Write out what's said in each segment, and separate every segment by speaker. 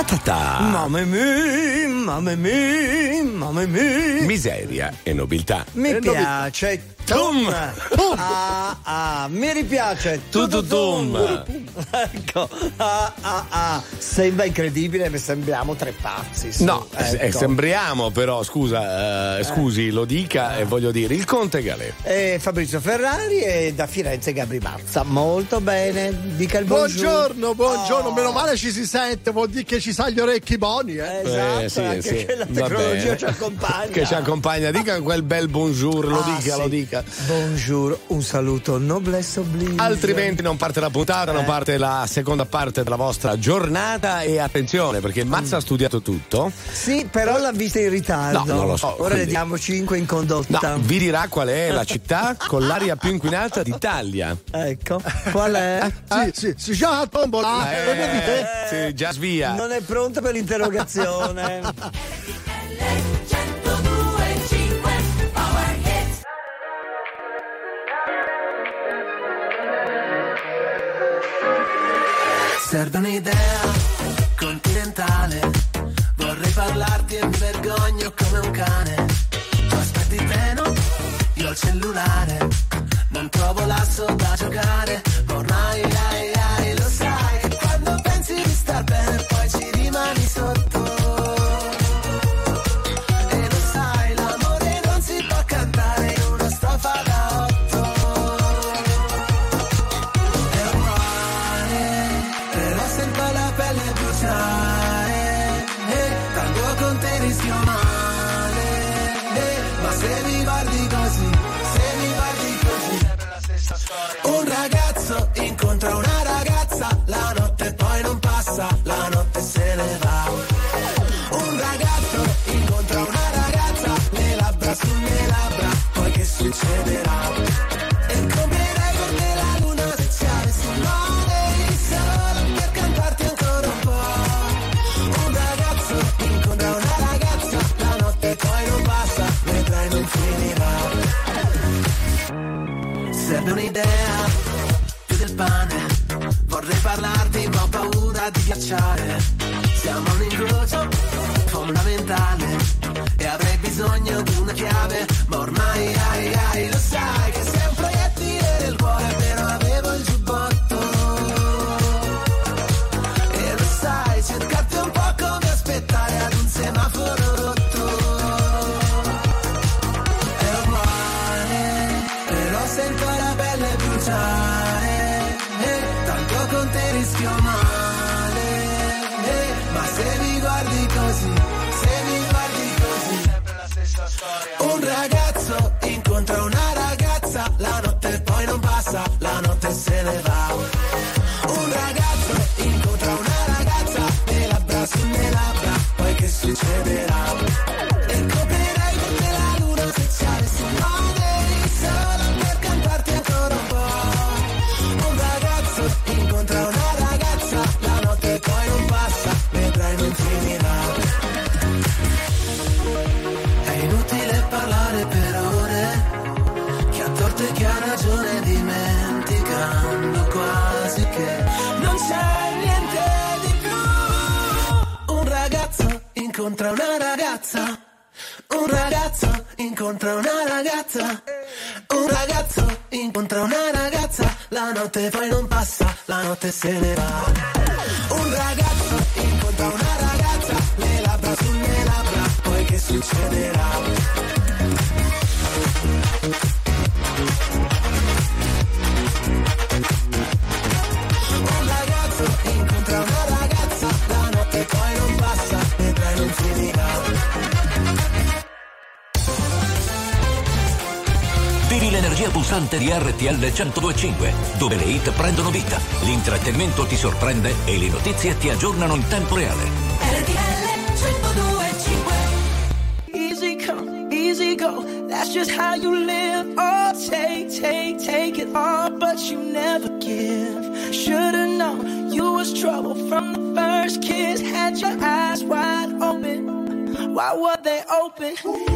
Speaker 1: Ta ta ta.
Speaker 2: Mamma mia, mamma mia, mamma mia.
Speaker 1: Miseria e nobiltà.
Speaker 2: Mi
Speaker 1: E
Speaker 2: piace.
Speaker 1: Tum.
Speaker 2: Ah, ah, mi ripiace.
Speaker 1: Tutu tum.
Speaker 2: Ecco. Ah, ah, ah. Sembra incredibile, sembriamo tre pazzi. su.
Speaker 1: No, eh,
Speaker 2: Ecco.
Speaker 1: sembriamo però, scusa, eh, scusi, lo dica e voglio dire, il Conte Galè.
Speaker 2: E Fabrizio Ferrari e da Firenze Gabri Mazza. Molto bene. Dica il buongiorno.
Speaker 3: Buongiorno, buongiorno,
Speaker 2: Oh.
Speaker 3: meno male ci si sente, vuol dire che ci sa gli orecchi buoni, eh.
Speaker 2: Esatto,
Speaker 1: Eh, sì,
Speaker 2: anche
Speaker 1: sì,
Speaker 2: che la tecnologia ci accompagna.
Speaker 1: Che ci accompagna, dica quel bel bonjour, lo
Speaker 2: Ah,
Speaker 1: dica,
Speaker 2: sì.
Speaker 1: lo dica.
Speaker 2: Bonjour, un saluto noblesse oblige.
Speaker 1: Altrimenti non parte la puntata, non
Speaker 2: Eh.
Speaker 1: parte la seconda parte della vostra giornata e attenzione perché Mazza ha studiato tutto.
Speaker 2: Sì, però l'ha vista in ritardo.
Speaker 1: No, non lo so,
Speaker 2: Ora
Speaker 1: quindi-
Speaker 2: ne diamo 5 in condotta.
Speaker 1: No, vi dirà qual è la città con l'aria più inquinata d'Italia.
Speaker 2: Ecco, qual è?
Speaker 3: Sì, sì, si già a tombola,
Speaker 1: Eh, sì, già svia.
Speaker 2: Non è pronto per l'interrogazione.
Speaker 4: Serve un'idea continentale. Vorrei parlarti e mi vergogno come un cane. Tu aspetti treno, io ho il cellulare. Non trovo l'asso da giocare. Ma ormai ai, ai, finirà. Serve un'idea più del pane, vorrei parlarti ma ho paura di ghiacciare. Siamo un incrocio fondamentale e avrei bisogno di una chiave, se ne va. Un ragazzo incontra una ragazza, le labbra sulle labbra, poi che succederà? Un ragazzo incontra una ragazza, la notte poi non passa.
Speaker 5: Vivi l'energia pulsante di RTL 1025, dove le hit prendono l'intrattenimento ti sorprende e le notizie ti aggiornano in tempo reale.
Speaker 6: Easy come, easy go. That's just how you live. Oh, take, take, take it all, but you never give. Should've known you was trouble from the first kiss. Had your eyes wide open. Why were they open?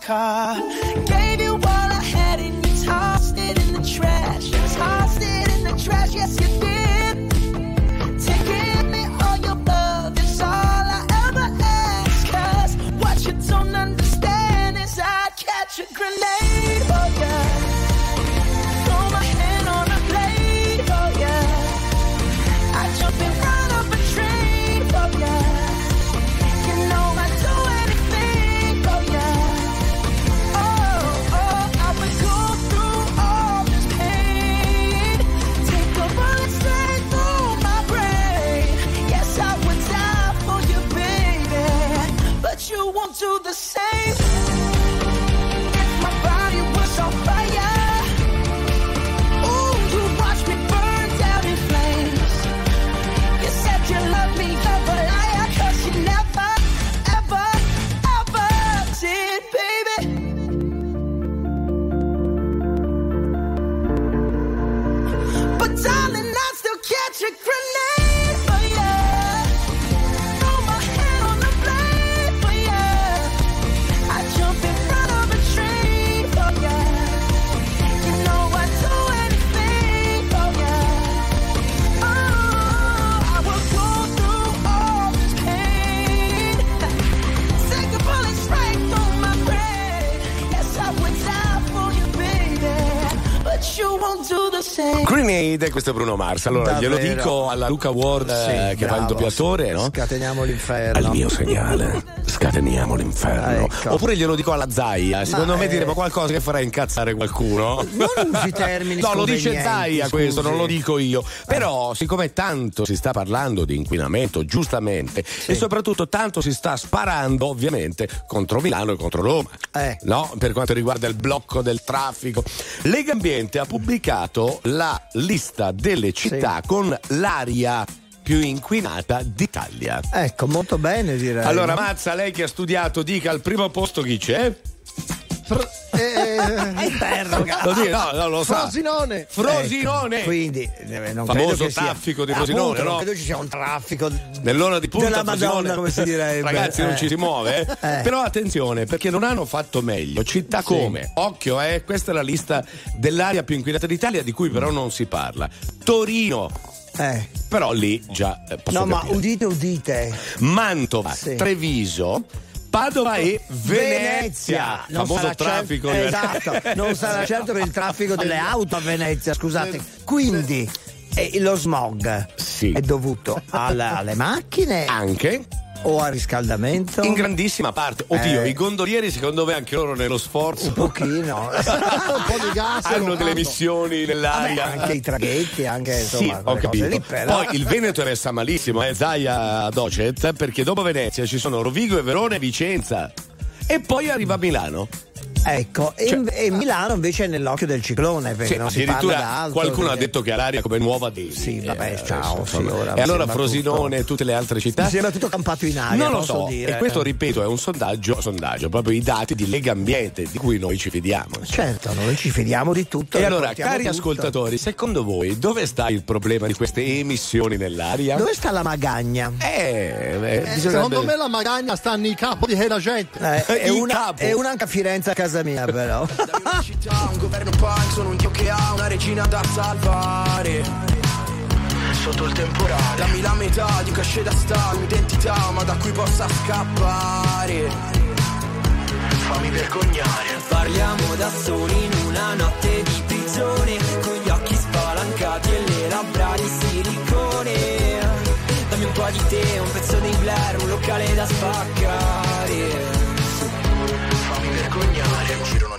Speaker 6: Car. Gave you all I had and you tossed it in the trash. Tossed it in the trash, yes you did. Grenade,
Speaker 1: questo è Bruno Mars. Allora, glielo
Speaker 2: Davvero.
Speaker 1: dico alla Luca Ward
Speaker 2: Sì,
Speaker 1: eh, che fa il
Speaker 2: bravo.
Speaker 1: doppiatore, no?
Speaker 2: Scateniamo l'inferno.
Speaker 1: Al mio segnale, scateniamo l'inferno.
Speaker 2: Ecco.
Speaker 1: Oppure glielo dico alla Zaia. Secondo
Speaker 2: Ma,
Speaker 1: me
Speaker 2: eh,
Speaker 1: diremo qualcosa che farà incazzare qualcuno.
Speaker 2: Non usi termini
Speaker 1: No, lo dice Zaia questo, non lo dico io. Però, siccome tanto si sta parlando di inquinamento, giustamente, e soprattutto tanto si sta sparando, ovviamente, contro Milano e contro Roma.
Speaker 2: Eh.
Speaker 1: No? Per quanto riguarda il blocco del traffico. Lega Ambiente ha pubblicato la lista delle città con l'aria più inquinata d'Italia.
Speaker 2: Ecco, molto bene direi.
Speaker 1: Allora? Mazza, lei che ha studiato, dica al primo posto chi c'è?
Speaker 3: Fr- eh,
Speaker 2: Interroga.
Speaker 1: Lo no, no, lo sa.
Speaker 3: Frosinone.
Speaker 1: Frosinone.
Speaker 2: Ecco, quindi eh, non
Speaker 1: Famoso
Speaker 2: credo che sia-
Speaker 1: traffico di Frosinone,
Speaker 2: appunto,
Speaker 1: no?
Speaker 2: Non credo ci sia un traffico
Speaker 1: Nell'ora di punta
Speaker 2: della
Speaker 1: Frosinone.
Speaker 2: Madonna, come si direbbe.
Speaker 1: Ragazzi, non
Speaker 2: Eh.
Speaker 1: ci si muove, eh?
Speaker 2: Eh.
Speaker 1: Però attenzione, perché non hanno fatto meglio. Città come, occhio, eh, questa è la lista dell'area più inquinata d'Italia, di cui però non si parla. Torino.
Speaker 2: Eh.
Speaker 1: Però lì già eh, posso
Speaker 2: No, ma
Speaker 1: capire.
Speaker 2: udite, udite.
Speaker 1: Mantova,
Speaker 2: Sì.
Speaker 1: Treviso, Padova e Venezia.
Speaker 2: Non
Speaker 1: Famoso
Speaker 2: sarà
Speaker 1: traffico
Speaker 2: certo, Esatto, non sarà certo per il traffico delle auto a Venezia, scusate. Quindi eh, lo smog
Speaker 1: Sì.
Speaker 2: è dovuto alla- alle macchine
Speaker 1: Anche
Speaker 2: o al riscaldamento?
Speaker 1: in grandissima parte. Oddio,
Speaker 2: Eh.
Speaker 1: i gondolieri secondo me anche loro nello sforzo
Speaker 2: Un pochino.
Speaker 3: un po' di gas.
Speaker 1: hanno delle
Speaker 3: fanno.
Speaker 1: essioni
Speaker 2: Vabbè,
Speaker 1: nell'aria.
Speaker 2: anche i traghetti, anche
Speaker 1: Sì,
Speaker 2: insomma,
Speaker 1: ho
Speaker 2: quelle cose
Speaker 1: capito.
Speaker 2: lì, però.
Speaker 1: Poi il Veneto è messa malissimo, eh, Zaia Docet, perché dopo Venezia ci sono Rovigo e Verona e Vicenza. E poi arriva Milano.
Speaker 2: Ecco, e,
Speaker 1: Cioè-
Speaker 2: e Milano invece è nell'occhio del ciclone, perché
Speaker 1: Sì,
Speaker 2: non si parla d'altro.
Speaker 1: qualcuno ha
Speaker 2: perché-
Speaker 1: detto che ha l'aria come nuova Delhi.
Speaker 2: Sì, vabbè,
Speaker 1: Eh,
Speaker 2: ciao,
Speaker 1: adesso,
Speaker 2: sì, ora
Speaker 1: e allora Frosinone e tutte le altre città?
Speaker 2: Mi sembra tutto campato in aria,
Speaker 1: non lo
Speaker 2: posso
Speaker 1: so,
Speaker 2: dire.
Speaker 1: e questo ripeto è un sondaggio, sondaggio, proprio i dati di Lega Ambiente di cui noi ci fidiamo. insomma.
Speaker 2: Certo, noi ci fidiamo di tutto.
Speaker 1: E allora, cari
Speaker 2: tutto.
Speaker 1: ascoltatori, secondo voi dove sta il problema di queste emissioni nell'aria?
Speaker 2: Dove sta la magagna?
Speaker 1: Eh, beh,
Speaker 3: Eh,
Speaker 1: bisognerebbe-
Speaker 3: Secondo me la magagna sta nei capo di quella gente.
Speaker 2: Eh, è, una,
Speaker 1: capo.
Speaker 2: è una anche a Firenze a casa mia, però.
Speaker 7: un governo punk, sono un dio che ha una regina da salvare. Sotto il temporale, dammi la metà di un cachet da star, un'identità, ma da cui possa scappare. Fammi vergognare.
Speaker 8: Parliamo da soli in una notte di prigione Con gli occhi spalancati e le labbra di silicone Dammi un po' di te, un pezzo di Blair, un locale da spaccare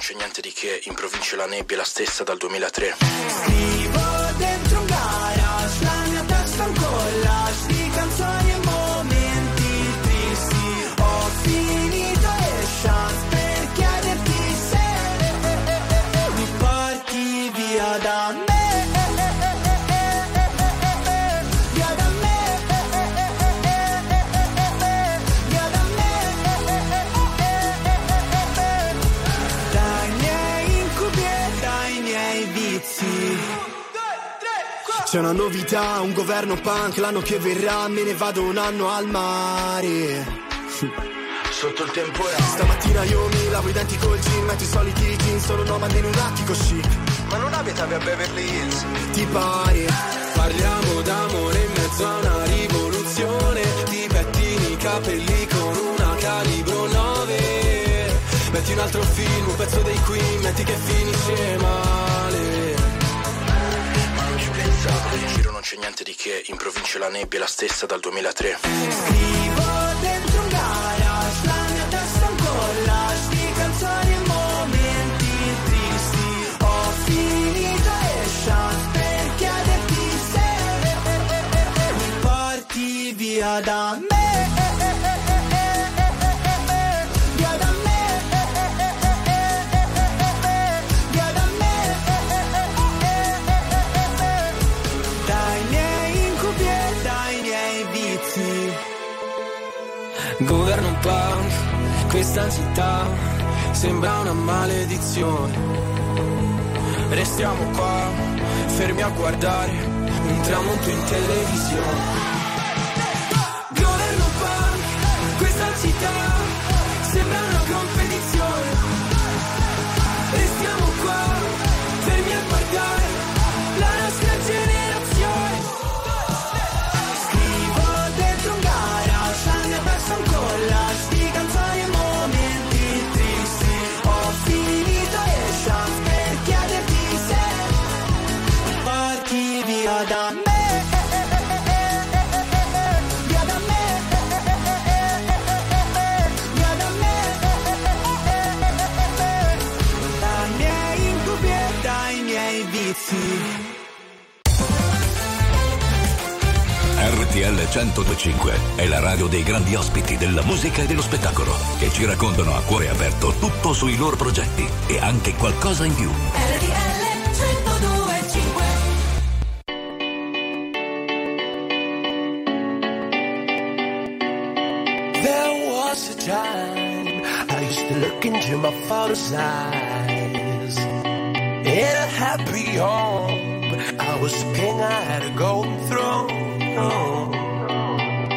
Speaker 7: c'è niente di che, in provincia la nebbia è la stessa dal 2003.
Speaker 8: Scrivo dentro un garage, la mia testa è un collage Di canzoni e momenti tristi Ho finito le chance per chiederti se Mi porti via da me
Speaker 7: C'è una novità, un governo punk, l'anno che verrà me ne vado un anno al mare.
Speaker 9: sotto il temporale. Stamattina io mi lavo i denti col gin, metto i soliti jeans, sono nomade in un attico chic. Ma non abitavi a Beverly Hills? Ti pari? Parliamo d'amore in mezzo a una rivoluzione, ti pettini i capelli con una calibro 9. Metti un altro film, un pezzo dei Queen, metti che finisce male. In giro non c'è niente di che, in provincia la nebbia è la stessa dal 2003.
Speaker 8: Scrivo dentro un garage, la mia testa un collage canzoni e momenti tristi. Ho finito e chance per chiederti se mi porti via da me.
Speaker 9: Questa città sembra una maledizione. Restiamo qua, fermi a guardare un tramonto in televisione.
Speaker 10: 1025 è la radio dei grandi ospiti della musica e dello spettacolo che ci raccontano a cuore aperto tutto sui loro progetti e anche qualcosa in più.
Speaker 9: There was a time I used to look into my father's eyes. In a happy home, I was king, I had a golden throne.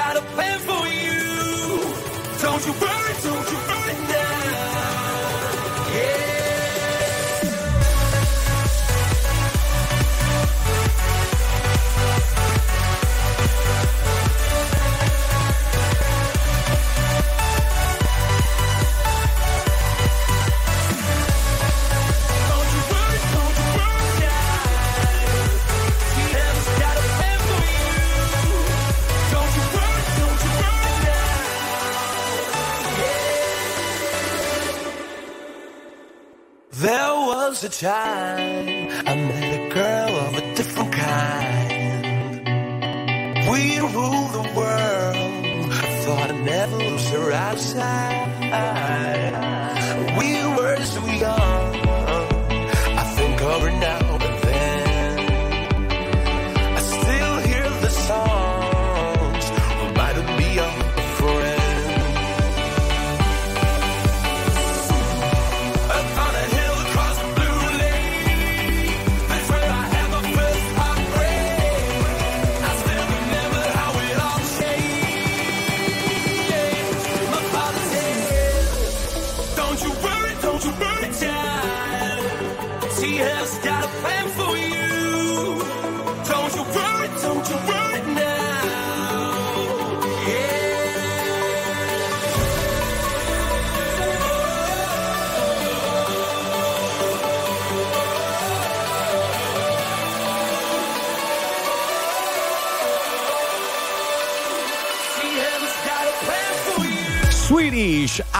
Speaker 9: gotta pay. Was a time I met a girl of a different kind. We ruled the world. I thought I'd never lose her outside. We were so young.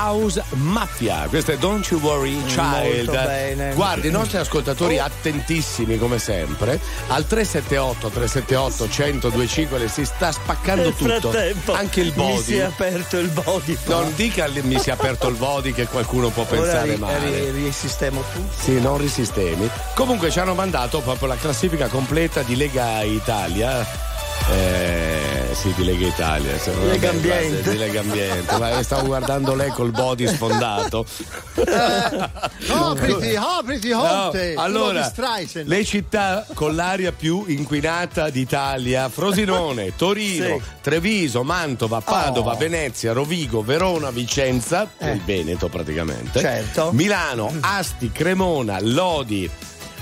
Speaker 1: House Mafia. Questo è Don't You Worry Child. Guardi, i nostri ascoltatori attentissimi come sempre. Al 378 378 1025 le si sta spaccando
Speaker 2: Nel
Speaker 1: tutto. Anche il
Speaker 2: Mi si è
Speaker 1: body.
Speaker 2: aperto il body.
Speaker 1: Non dica mi si è aperto il body che qualcuno può pensare
Speaker 2: ri-
Speaker 1: male.
Speaker 2: ri- risistemo tutto.
Speaker 1: Sì, non risistemi. Comunque ci hanno mandato proprio la classifica completa di Lega Italia. Eh, sì, di Lega Italia. non-
Speaker 2: Lega Ambiente.
Speaker 1: Di Lega Ambiente. Ma stavo guardando lei col body sfondato.
Speaker 3: Apriti, apriti,
Speaker 1: No,
Speaker 3: Honte.
Speaker 1: allora, le città con l'aria più inquinata d'Italia: Frosinone, Torino,
Speaker 2: Sì.
Speaker 1: Treviso, Mantova, Padova,
Speaker 2: Oh.
Speaker 1: Venezia, Rovigo, Verona, Vicenza, il Veneto praticamente.
Speaker 2: Eh. Certo.
Speaker 1: Milano, Asti, Cremona, Lodi.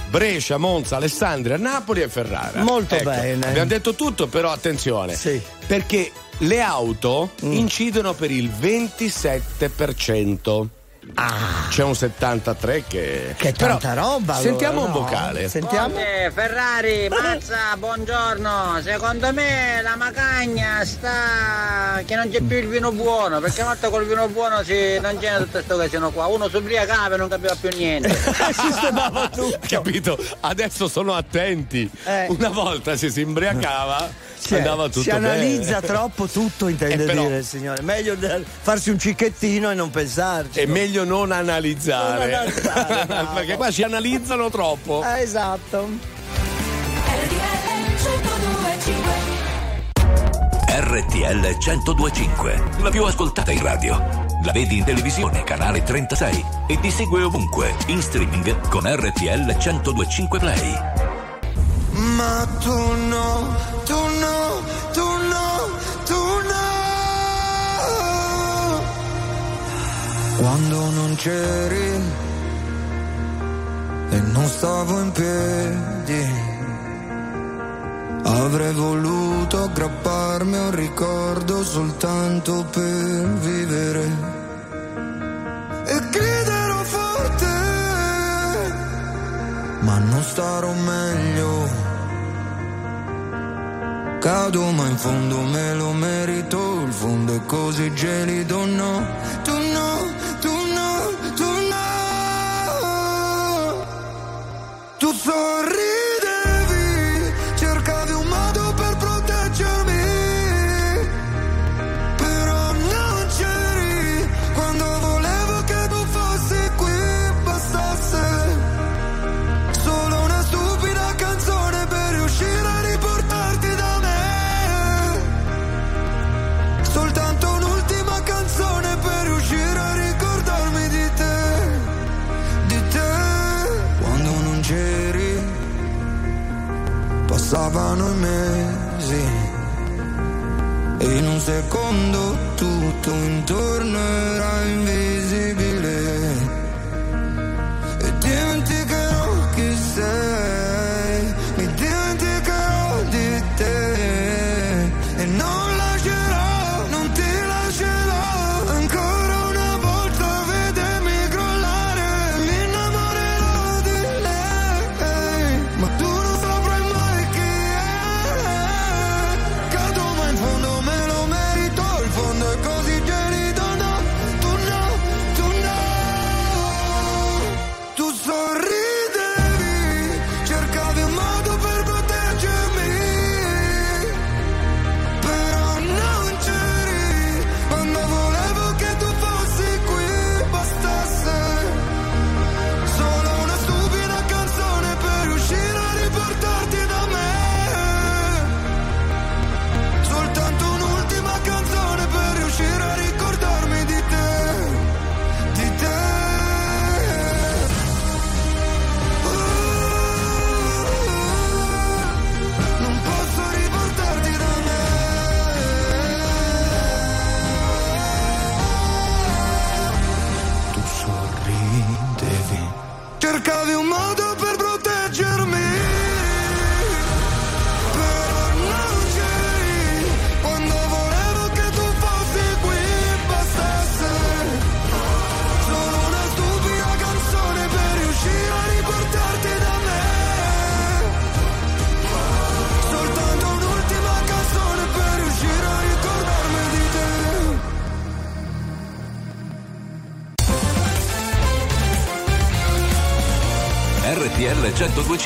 Speaker 1: Brescia, Monza, Alessandria, Napoli e Ferrara.
Speaker 2: Molto
Speaker 1: Ecco,
Speaker 2: bene.
Speaker 1: Abbiamo detto tutto, però attenzione.
Speaker 2: Sì.
Speaker 1: Perché le auto incidono per il 27%. C'è un 73 che.
Speaker 2: Ah. Che
Speaker 1: Però
Speaker 2: tanta roba. allora,
Speaker 1: Sentiamo un
Speaker 2: no?
Speaker 1: vocale.
Speaker 2: Sentiamo.
Speaker 11: Eh, Ferrari, mazza, buongiorno. Secondo me la macagna sta che non c'è più il vino buono, perché una volta col vino buono si... non c'è tutto questo casino qua. Uno si ubriacava e non capiva più niente.
Speaker 2: Sistemava tutto.
Speaker 1: Capito? Adesso sono attenti.
Speaker 2: Eh.
Speaker 1: Una volta se si imbriacava
Speaker 2: Cioè,
Speaker 1: andava tutto
Speaker 2: si
Speaker 1: bene.
Speaker 2: analizza troppo tutto, intende
Speaker 1: Eh, però-
Speaker 2: dire il signore. Meglio farsi un cicchettino e non pensarci.
Speaker 1: È meglio non analizzare.
Speaker 2: Non analizzare.
Speaker 1: Perché qua ci analizzano troppo.
Speaker 2: Eh, esatto.
Speaker 10: RTL 1025, la più ascoltata in radio. La vedi in televisione, canale 36 e ti segue ovunque, in streaming con RTL 1025 Play.
Speaker 12: Ma tu no, tu no, Quando non c'eri e non stavo in piedi, avrei voluto aggrapparmi a un ricordo soltanto per vivere. E griderò forte ma non starò meglio. Cado ma in fondo me lo merito, il fondo è così gelido, no, tu Tu passavano i mesi. E in un secondo tutto intorno era invisibile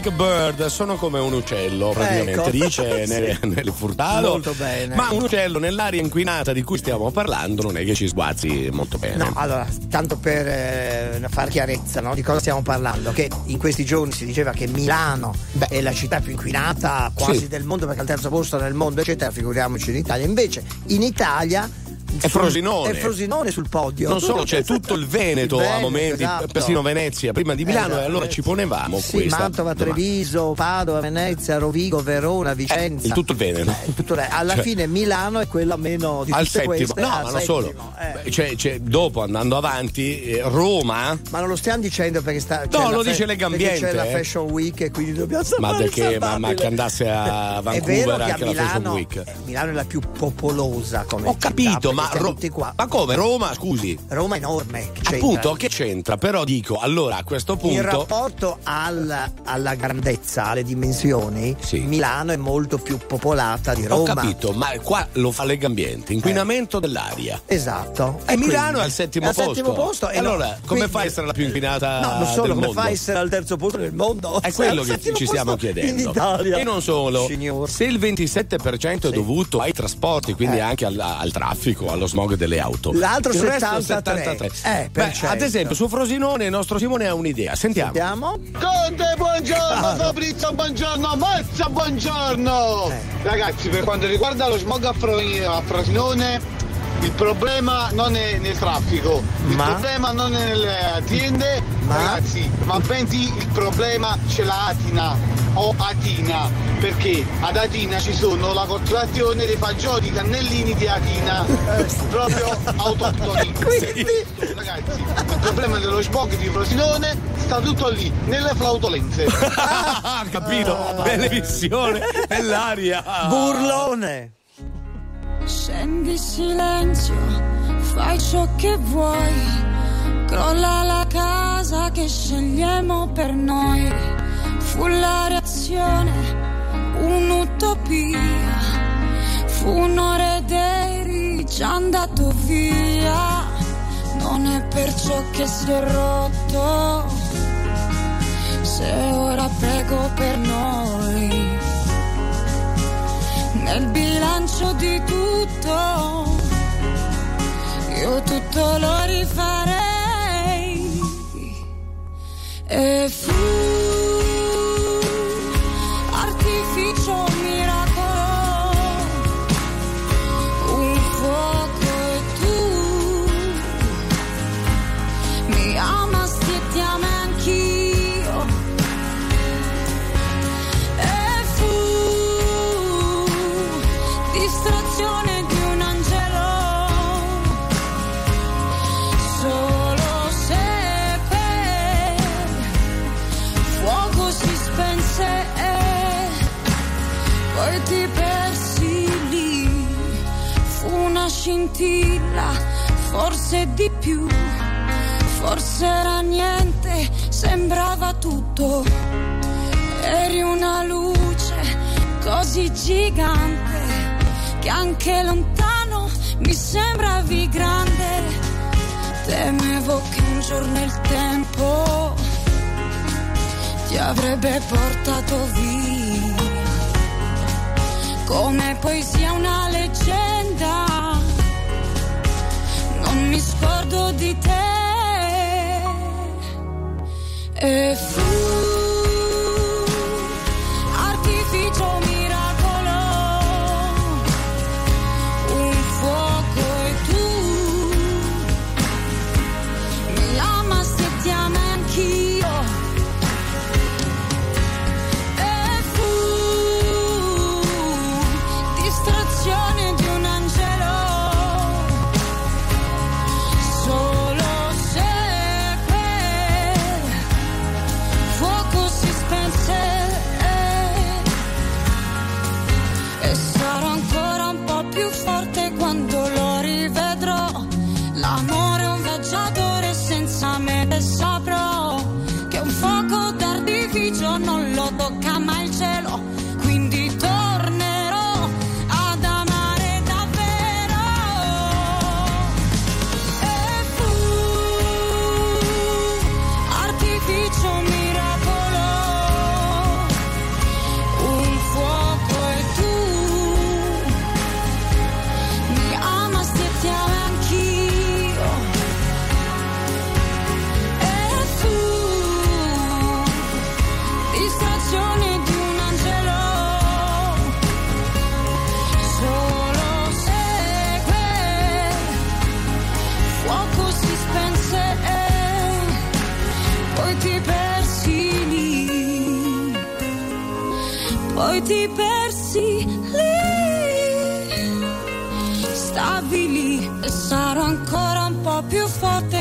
Speaker 13: Like a bird,
Speaker 1: sono come un uccello, praticamente
Speaker 2: Ecco.
Speaker 1: dice nel, nel furtalo.
Speaker 2: Molto bene.
Speaker 1: Ma un uccello nell'aria inquinata di cui stiamo parlando non è che ci sguazzi molto bene.
Speaker 2: No, allora, tanto per eh, far chiarezza no, di cosa stiamo parlando, che in questi giorni si diceva che Milano è la città più inquinata quasi
Speaker 1: Sì.
Speaker 2: del mondo, perché è al terzo posto nel mondo, eccetera, figuriamoci in Italia. Invece in Italia
Speaker 1: È Frosinone.
Speaker 2: È Frosinone sul podio.
Speaker 1: Non solo, c'è tutto il Veneto,
Speaker 2: Il
Speaker 1: a
Speaker 2: Veneto,
Speaker 1: momenti,
Speaker 2: esatto.
Speaker 1: persino Venezia, prima di Milano,
Speaker 2: Esatto.
Speaker 1: e allora ci ponevamo
Speaker 2: Sì, Mantova. Treviso, Padova, Venezia, Rovigo, Verona, Vicenza.
Speaker 1: Eh, il tutto il Veneto.
Speaker 2: Eh, tutto le- alla
Speaker 1: Cioè-
Speaker 2: fine Milano è quella meno di
Speaker 1: al
Speaker 2: tutte
Speaker 1: settimo,
Speaker 2: queste.
Speaker 1: no,
Speaker 2: al
Speaker 1: ma non solo.
Speaker 2: eh.
Speaker 1: Cioè, cioè, dopo andando avanti, eh, Roma.
Speaker 2: Ma non lo stiamo dicendo perché sta.
Speaker 1: No,
Speaker 2: la
Speaker 1: lo
Speaker 2: fe-
Speaker 1: dice Legambiente,
Speaker 2: C'è la
Speaker 1: eh.
Speaker 2: Fashion Week e quindi dobbiamo
Speaker 1: Ma
Speaker 2: salvare il
Speaker 1: perché? Ma, ma che andasse a Vancouver
Speaker 2: a
Speaker 1: anche la Fashion
Speaker 2: Milano,
Speaker 1: Week.
Speaker 2: eh, Milano è la più popolosa come
Speaker 1: Ho
Speaker 2: città,
Speaker 1: capito,
Speaker 2: perché
Speaker 1: ma, Ro-
Speaker 2: tutti qua.
Speaker 1: ma come? Roma, scusi.
Speaker 2: Roma è enorme. che?
Speaker 1: Appunto, che c'entra? Però dico, allora a questo
Speaker 2: In
Speaker 1: punto.
Speaker 2: rapporto al- alla grandezza, alle dimensioni,
Speaker 1: Sì.
Speaker 2: Milano è molto più popolata di
Speaker 1: Ho
Speaker 2: Roma.
Speaker 1: capito, ma qua lo fa Legambiente, inquinamento dell'aria.
Speaker 2: Esatto.
Speaker 1: E Milano
Speaker 2: quindi-
Speaker 1: è al settimo
Speaker 2: è al
Speaker 1: posto.
Speaker 2: settimo posto.
Speaker 1: E allora, come
Speaker 2: quindi-
Speaker 1: fa a essere la più inquinata
Speaker 2: No, non solo,
Speaker 1: del
Speaker 2: come
Speaker 1: mondo?
Speaker 2: fa a essere al terzo posto nel mondo?
Speaker 1: È quello che ci stiamo chiedendo.
Speaker 2: In Italia.
Speaker 1: E non solo,
Speaker 2: Signor.
Speaker 1: se il 27% è dovuto ai trasporti, quindi
Speaker 2: Eh.
Speaker 1: anche al, al traffico, allo smog delle auto.
Speaker 2: L'altro
Speaker 1: il resto è
Speaker 2: 73. Eh,
Speaker 1: Beh,
Speaker 2: per certo.
Speaker 1: ad esempio, su Frosinone il nostro Simone ha un'idea. Sentiamo.
Speaker 2: Vediamo.
Speaker 3: Conte, buongiorno,
Speaker 2: Ah.
Speaker 3: Fabrizio, buongiorno, Mazza, buongiorno.
Speaker 2: Eh.
Speaker 3: Ragazzi, per quanto riguarda lo smog a Frosinone,
Speaker 14: il problema non è nel traffico, il
Speaker 2: Ma?
Speaker 14: problema non è nelle aziende,
Speaker 2: Ma?
Speaker 14: ragazzi, ma bensì il problema ce l'ha Atina o Atina, perché ad Atina ci sono la coltivazione dei fagioli cannellini di Atina, proprio autoctoni. Ragazzi, il problema dello smog di Frosinone sta tutto lì, nelle flautolenze.
Speaker 1: Ah, capito? Televisione e l'aria.
Speaker 2: Burlone.
Speaker 15: Scendi silenzio, fai ciò che vuoi. Crolla la casa che scegliamo per noi. Fu la reazione, un'utopia. Fu un'ora eri già andato via. Non è perciò che si è rotto. Se ora prego per noi nel bilancio di tutto, io tutto lo rifarei. E fu scintilla forse di più forse era niente sembrava tutto eri una luce così gigante che anche lontano mi sembravi grande. Temevo che un giorno il tempo ti avrebbe portato via. Come poesia una leggenda, mi scordo di te. E fu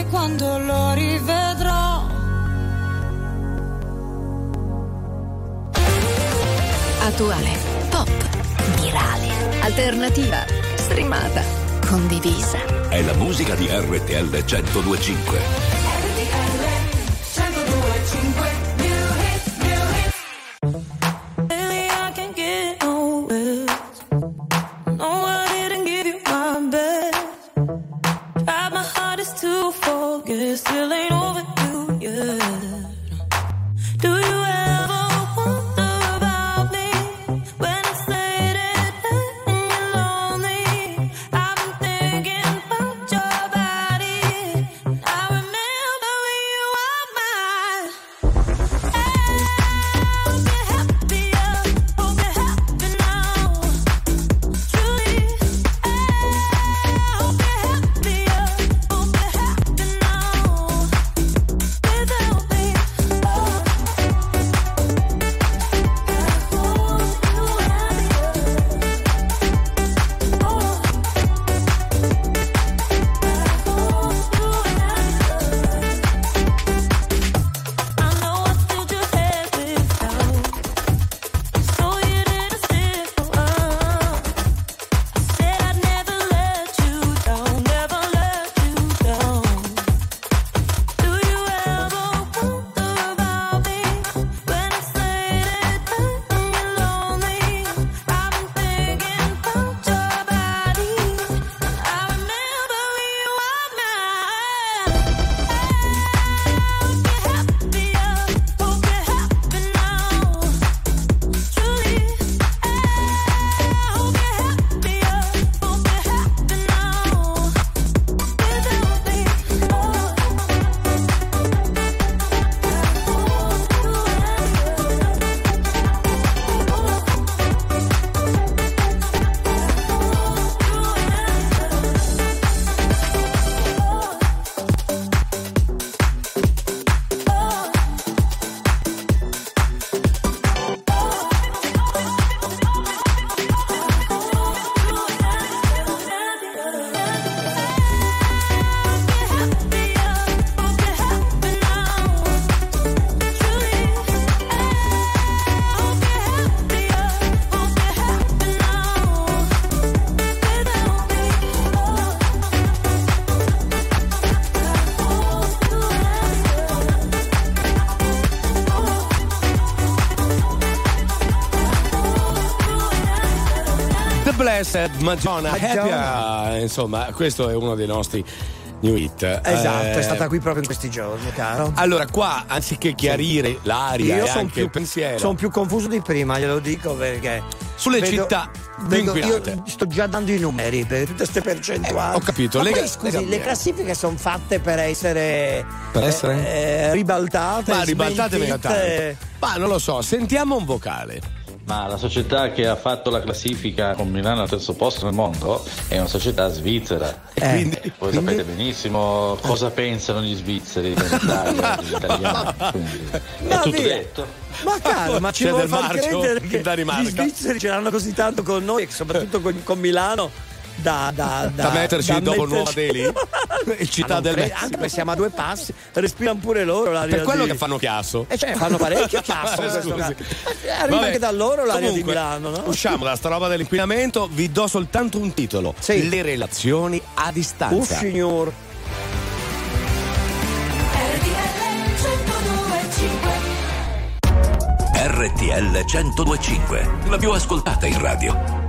Speaker 15: quando lo rivedrò.
Speaker 16: Attuale, pop, virale, alternativa, streamata, condivisa.
Speaker 17: È la musica di RTL 1025.
Speaker 1: Madonna,
Speaker 2: Madonna.
Speaker 1: Happy, insomma, questo è uno dei nostri new hit.
Speaker 2: Esatto,
Speaker 1: Eh,
Speaker 2: è stata qui proprio in questi giorni, caro.
Speaker 1: Allora, qua anziché chiarire l'aria
Speaker 2: Io
Speaker 1: e
Speaker 2: sono
Speaker 1: anche
Speaker 2: più,
Speaker 1: il pensiero
Speaker 2: son più confuso di prima, glielo dico perché.
Speaker 1: sulle
Speaker 2: vedo-
Speaker 1: città
Speaker 2: vedo- io sto già dando i numeri per tutte queste percentuali.
Speaker 1: Eh, ho capito,
Speaker 2: Ma
Speaker 1: lega-
Speaker 2: poi, scusi, le
Speaker 1: bene.
Speaker 2: classifiche sono fatte per essere.
Speaker 1: Per essere?
Speaker 2: eh, eh, ribaltate.
Speaker 1: Ma ribaltate
Speaker 2: smentite.
Speaker 1: Ma non lo so, sentiamo un vocale.
Speaker 18: Ma la società che ha fatto la classifica con Milano al terzo posto nel mondo è una società svizzera.
Speaker 1: E quindi-
Speaker 18: Voi sapete benissimo cosa pensano gli svizzeri dell'Italia, gli italiani. Quindi è tutto
Speaker 2: via.
Speaker 18: detto.
Speaker 2: Ma caro, ma ci
Speaker 1: C'è
Speaker 2: vuoi
Speaker 1: del
Speaker 2: far credere che gli svizzeri ce l'hanno così tanto con noi, e soprattutto con, con Milano, da, da,
Speaker 1: Da metterci dopo Nuova Delhi? E città
Speaker 2: non
Speaker 1: del
Speaker 2: cre-
Speaker 1: Messico.
Speaker 2: Anche perché siamo a due passi, respirano pure loro l'aria
Speaker 1: Per quello
Speaker 2: di...
Speaker 1: che fanno chiasso.
Speaker 2: Eh, cioè, fanno parecchio chiasso. Eh, Arriva
Speaker 1: Vabbè,
Speaker 2: anche da loro l'aria
Speaker 1: comunque,
Speaker 2: di Milano, no?
Speaker 1: Usciamo da sta roba dell'inquinamento, vi do soltanto un titolo.
Speaker 2: Sì.
Speaker 1: Le relazioni a distanza.
Speaker 2: signor.
Speaker 10: RTL 1025, la più ascoltata in radio.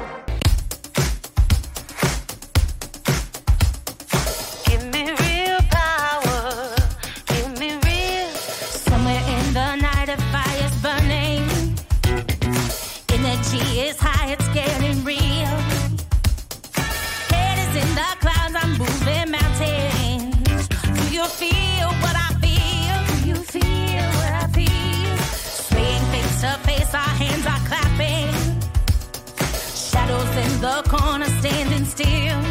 Speaker 19: Standing still.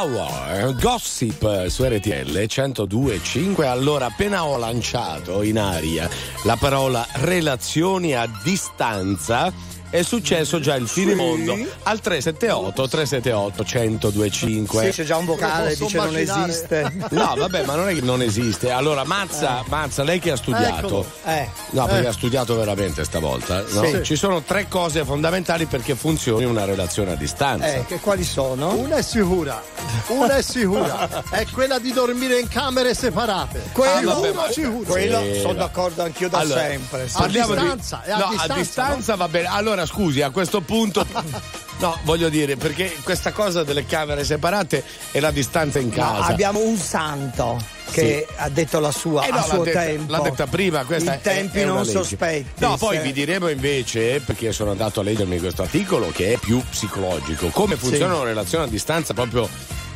Speaker 19: Power,
Speaker 1: gossip su RTL 102.5. Allora, appena ho lanciato in aria la parola relazioni a distanza, è successo già il finimondo al 378 378 1025.
Speaker 2: Sì, c'è già un vocale,
Speaker 3: Posso
Speaker 2: dice non
Speaker 3: immaginare.
Speaker 2: esiste.
Speaker 1: No, vabbè, ma non è che non esiste. Allora, Mazza, Mazza, lei che ha studiato.
Speaker 3: Eccolo.
Speaker 2: Eh.
Speaker 1: No, perché
Speaker 3: Eh.
Speaker 1: ha studiato veramente stavolta. no?
Speaker 3: Sì.
Speaker 1: Ci sono tre cose fondamentali perché funzioni una relazione a distanza.
Speaker 2: Eh, che quali sono?
Speaker 3: Una è sicura, una è sicura, è quella di dormire in camere separate.
Speaker 2: Quello,
Speaker 3: Ah, vabbè, ma-
Speaker 2: sicuro. quello
Speaker 1: Sì,
Speaker 2: sono
Speaker 1: no.
Speaker 2: d'accordo anch'io da
Speaker 1: Allora,
Speaker 2: sempre. sì.
Speaker 3: A
Speaker 1: di-
Speaker 3: distanza, a
Speaker 1: no,
Speaker 3: distanza,
Speaker 1: a distanza va bene. Allora, scusi, a questo punto. No, voglio dire, perché questa cosa delle camere separate è la distanza in
Speaker 2: No,
Speaker 1: casa.
Speaker 2: abbiamo un santo che ha detto la sua
Speaker 1: Eh no,
Speaker 2: a suo
Speaker 1: detta,
Speaker 2: tempo.
Speaker 1: l'ha detta prima, questa
Speaker 2: in
Speaker 1: è-
Speaker 2: tempi
Speaker 1: è
Speaker 2: non
Speaker 1: legge.
Speaker 2: sospetti.
Speaker 1: No, poi
Speaker 2: se-
Speaker 1: vi diremo invece, perché sono andato a leggermi questo articolo che è più psicologico, come funziona una relazione a distanza proprio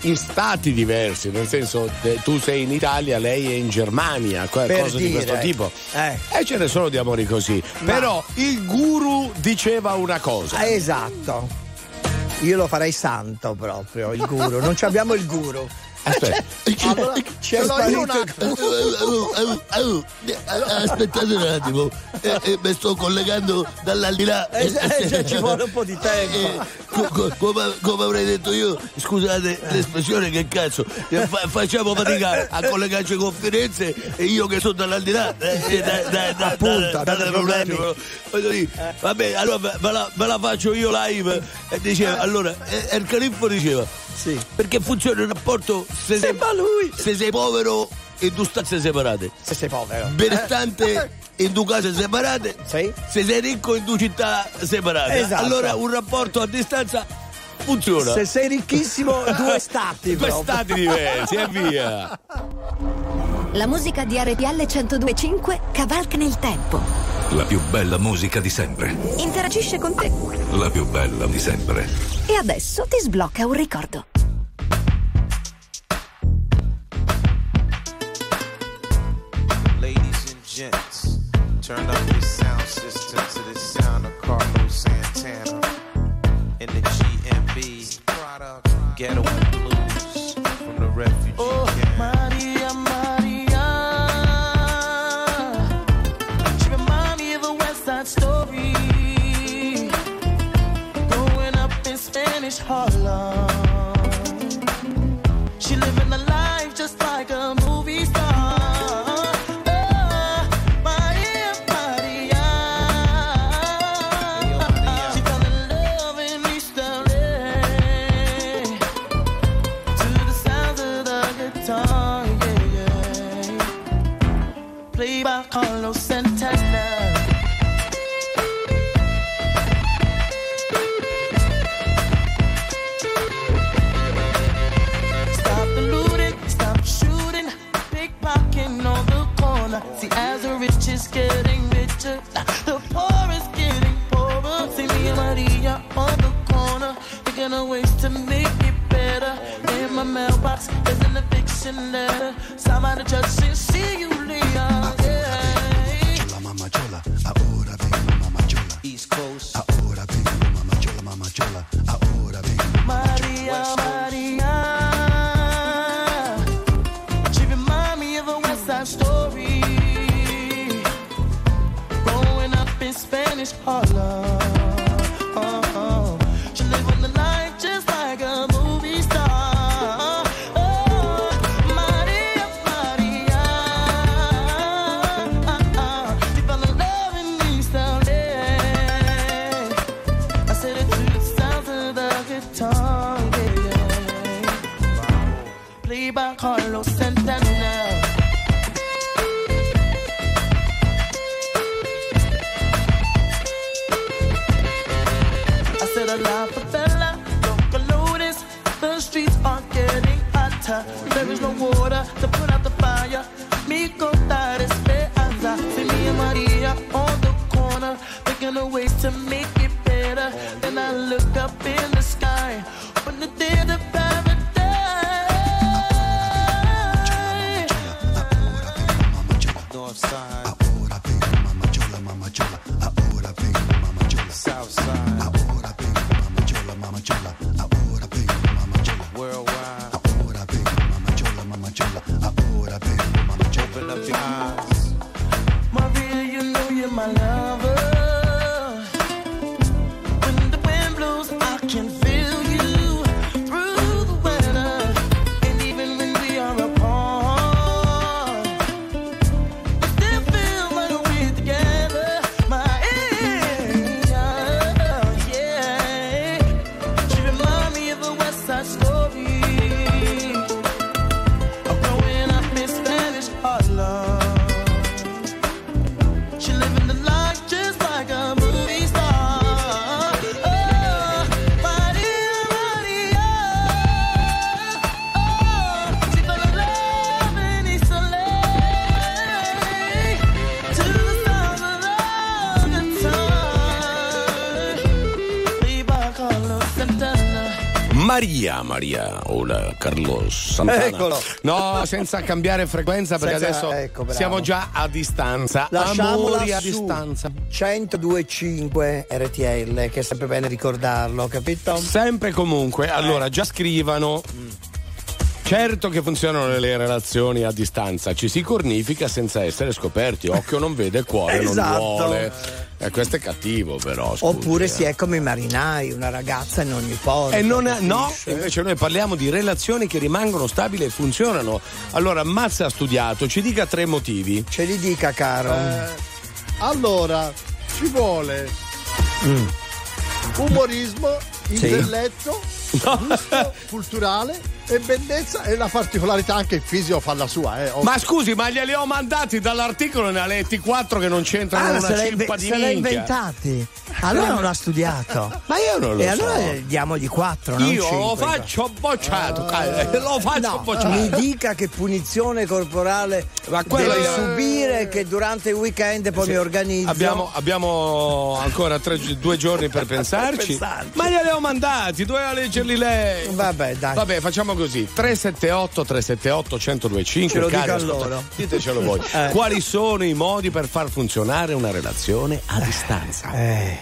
Speaker 1: in stati diversi, nel senso eh, tu sei in Italia, lei è in Germania, cose di questo tipo.
Speaker 2: Eh.
Speaker 1: E ce ne sono di amori così. Però il guru diceva una cosa.
Speaker 2: Ah, esatto. Io lo farei santo proprio, il guru. Non ci abbiamo il guru.
Speaker 1: Aspetta.
Speaker 3: Allora,
Speaker 2: Ci è
Speaker 3: ce l'ho io
Speaker 2: sparito
Speaker 3: un
Speaker 2: il
Speaker 3: attimo.
Speaker 20: Aspettate un attimo, eh, eh, mi sto collegando dall'aldilà.
Speaker 2: Eh, eh, cioè, ci vuole un po' di tempo.
Speaker 20: Eh, co- co- come, come avrei detto io, scusate l'espressione, che cazzo, eh, fa- facciamo fatica a collegarci con Firenze e io che sono dall'aldilà. Eh, eh, da, da, da,
Speaker 2: Appunto,
Speaker 20: da- datemi un
Speaker 2: problemi.
Speaker 20: dire, Vabbè, allora ve- ve la, ve la faccio io live. E diceva, allora, eh, il califfo diceva,
Speaker 2: Sì.
Speaker 20: perché funziona il rapporto se, sei,
Speaker 2: lui.
Speaker 20: se sei povero e due stanze separate.
Speaker 2: Se sei povero.
Speaker 20: Benestante in due case separate,
Speaker 2: Sì.
Speaker 20: se sei ricco in due città separate.
Speaker 2: Esatto.
Speaker 20: Allora un rapporto a distanza funziona.
Speaker 2: Se sei ricchissimo, due stati.
Speaker 1: Due stati diversi e via.
Speaker 16: La musica di RTL 1025 cavalca nel tempo.
Speaker 10: La più bella musica di sempre.
Speaker 16: Interagisce con te.
Speaker 10: La più bella di sempre.
Speaker 16: E adesso ti sblocca un ricordo.
Speaker 21: Ladies and gents, turn up your sound system to the sound of Carlos Santana Ghetto Blues from the refugee oh, camp.
Speaker 22: Maria, Maria. She remind me of a West Side story. Growing up in Spanish Harlem. Played by Carlos Santana. Stop the looting, stop shooting, pickpocketing on the corner. See, as the rich is getting richer, the poor is getting poorer. See me and Maria on the corner, thinking of ways to make it better. In my mailbox, there's an eviction letter. Signed by Maria, Maria,
Speaker 1: hola, Carlos Santana.
Speaker 2: Eccolo.
Speaker 1: No, senza cambiare frequenza perché
Speaker 2: Senza-
Speaker 1: adesso
Speaker 2: ecco,
Speaker 1: siamo già a distanza.
Speaker 2: Lasciamola
Speaker 1: Amori a distanza.
Speaker 2: 102.5 RTL, che è sempre bene ricordarlo, capito?
Speaker 1: Sempre comunque, allora già scrivano. Certo che funzionano le relazioni a distanza, ci si cornifica senza essere scoperti. Occhio non vede, cuore
Speaker 2: Esatto.
Speaker 1: non vuole. Eh, questo è cattivo, però. scusi,
Speaker 2: Oppure
Speaker 1: eh.
Speaker 2: si è come i marinai, una ragazza in ogni porto.
Speaker 1: E non no, invece noi parliamo di relazioni che rimangono stabili e funzionano. Allora, Mazza ha studiato, ci dica tre motivi.
Speaker 2: Ce li dica, caro.
Speaker 3: Eh, allora, ci vuole
Speaker 2: Mm.
Speaker 3: umorismo,
Speaker 2: Sì.
Speaker 3: Intelletto, gusto culturale e bellezza e la particolarità anche il fisico fa la sua. Eh.
Speaker 1: Ma scusi, ma glieli ho mandati dall'articolo e ne ha letti quattro che non c'entrano
Speaker 2: Ah,
Speaker 1: una cippa di
Speaker 2: se
Speaker 1: minchia.
Speaker 2: inventati. Allora non l'ha studiato.
Speaker 1: Ma io non lo
Speaker 2: e
Speaker 1: so.
Speaker 2: allora eh, diamogli quattro, non
Speaker 1: Io lo faccio bocciato, eh, lo faccio
Speaker 2: No,
Speaker 1: bocciato.
Speaker 2: mi dica che punizione corporale
Speaker 1: Ma
Speaker 2: deve
Speaker 1: io-
Speaker 2: subire che durante il weekend poi mi organizzo.
Speaker 1: Abbiamo, abbiamo ancora tre- due giorni per pensarci.
Speaker 2: pensarci.
Speaker 1: Ma glieli ho mandati, doveva leggerli lei.
Speaker 2: Vabbè, dai.
Speaker 1: Vabbè, facciamo così: 378 378 1025
Speaker 2: Ce lo
Speaker 1: cari
Speaker 2: dica loro.
Speaker 1: Ditecelo voi.
Speaker 2: Eh.
Speaker 1: Quali sono i modi per far funzionare una relazione a distanza?
Speaker 2: Eh.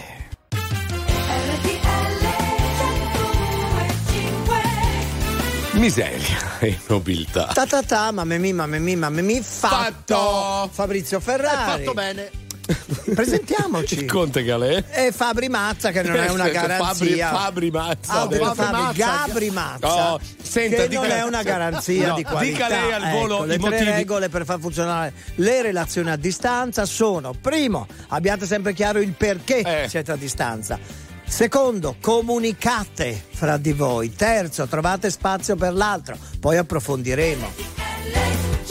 Speaker 1: Miseria e nobiltà.
Speaker 2: Ta ta ta, mamma mia, mamma mia, mamma mia, fatto. Fabrizio Ferrari.
Speaker 3: Fatto bene.
Speaker 2: Presentiamoci.
Speaker 1: Il Conte Galè.
Speaker 2: E Fabri Mazza che non è una garanzia.
Speaker 1: Fabri, Fabri Mazza.
Speaker 2: Ah,
Speaker 1: adesso.
Speaker 2: detto Fabri, Gabri Mazza.
Speaker 1: Oh, senta,
Speaker 2: che
Speaker 1: dica-
Speaker 2: non è una garanzia
Speaker 1: No,
Speaker 2: di qualità.
Speaker 1: dica lei al volo
Speaker 2: Ecco, le tre
Speaker 1: motivi.
Speaker 2: regole per far funzionare le relazioni a distanza sono: primo, abbiate sempre chiaro il perché
Speaker 1: Eh.
Speaker 2: siete a distanza. Secondo, comunicate fra di voi. Terzo, trovate spazio per l'altro. Poi approfondiremo.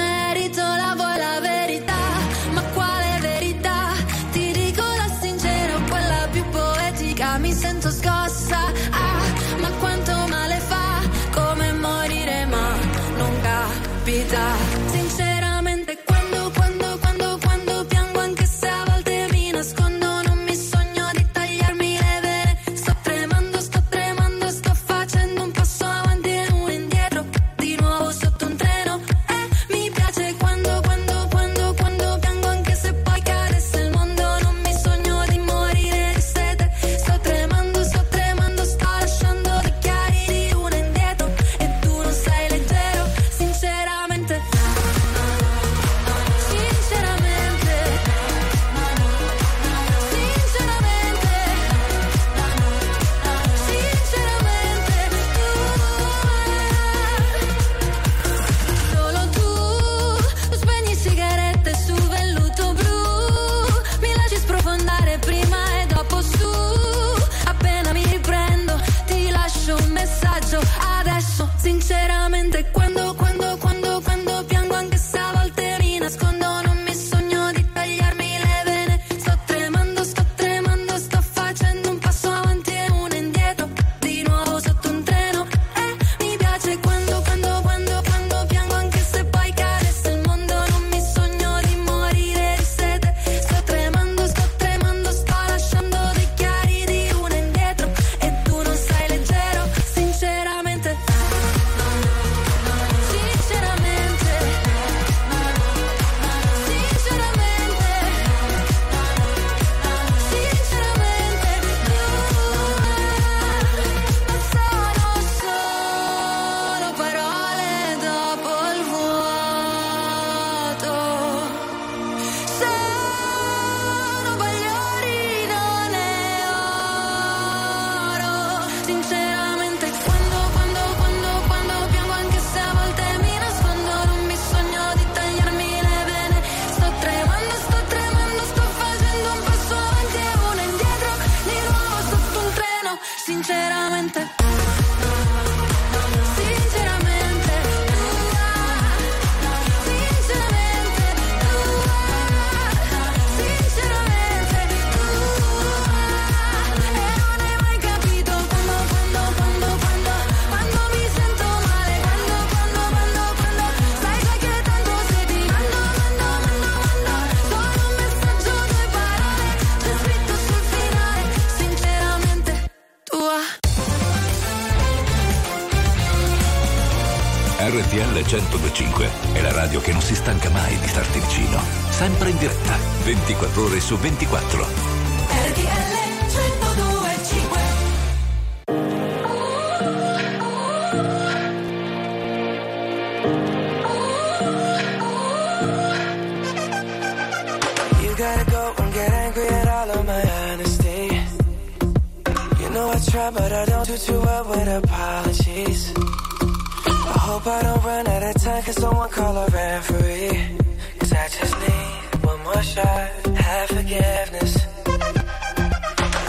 Speaker 6: know I try, but I don't do too well with apologies. I hope I don't run out of time, cause someone call a referee. Cause I just need one more shot, have forgiveness.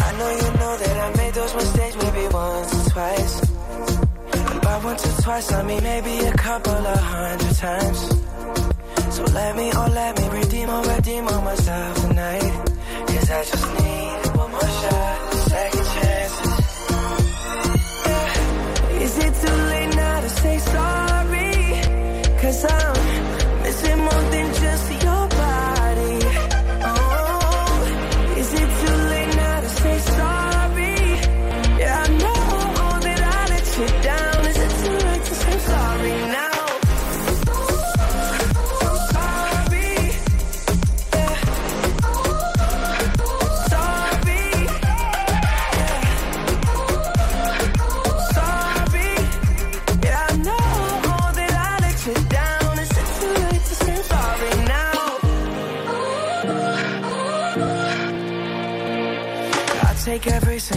Speaker 6: I know you know that I made those mistakes maybe once or twice. And by once or twice, I mean maybe a couple of hundred times. So let me, oh let me redeem or redeem on myself tonight. Cause I just need one more shot, second chances. Yeah. Is it too late now to say sorry?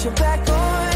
Speaker 6: to get you back on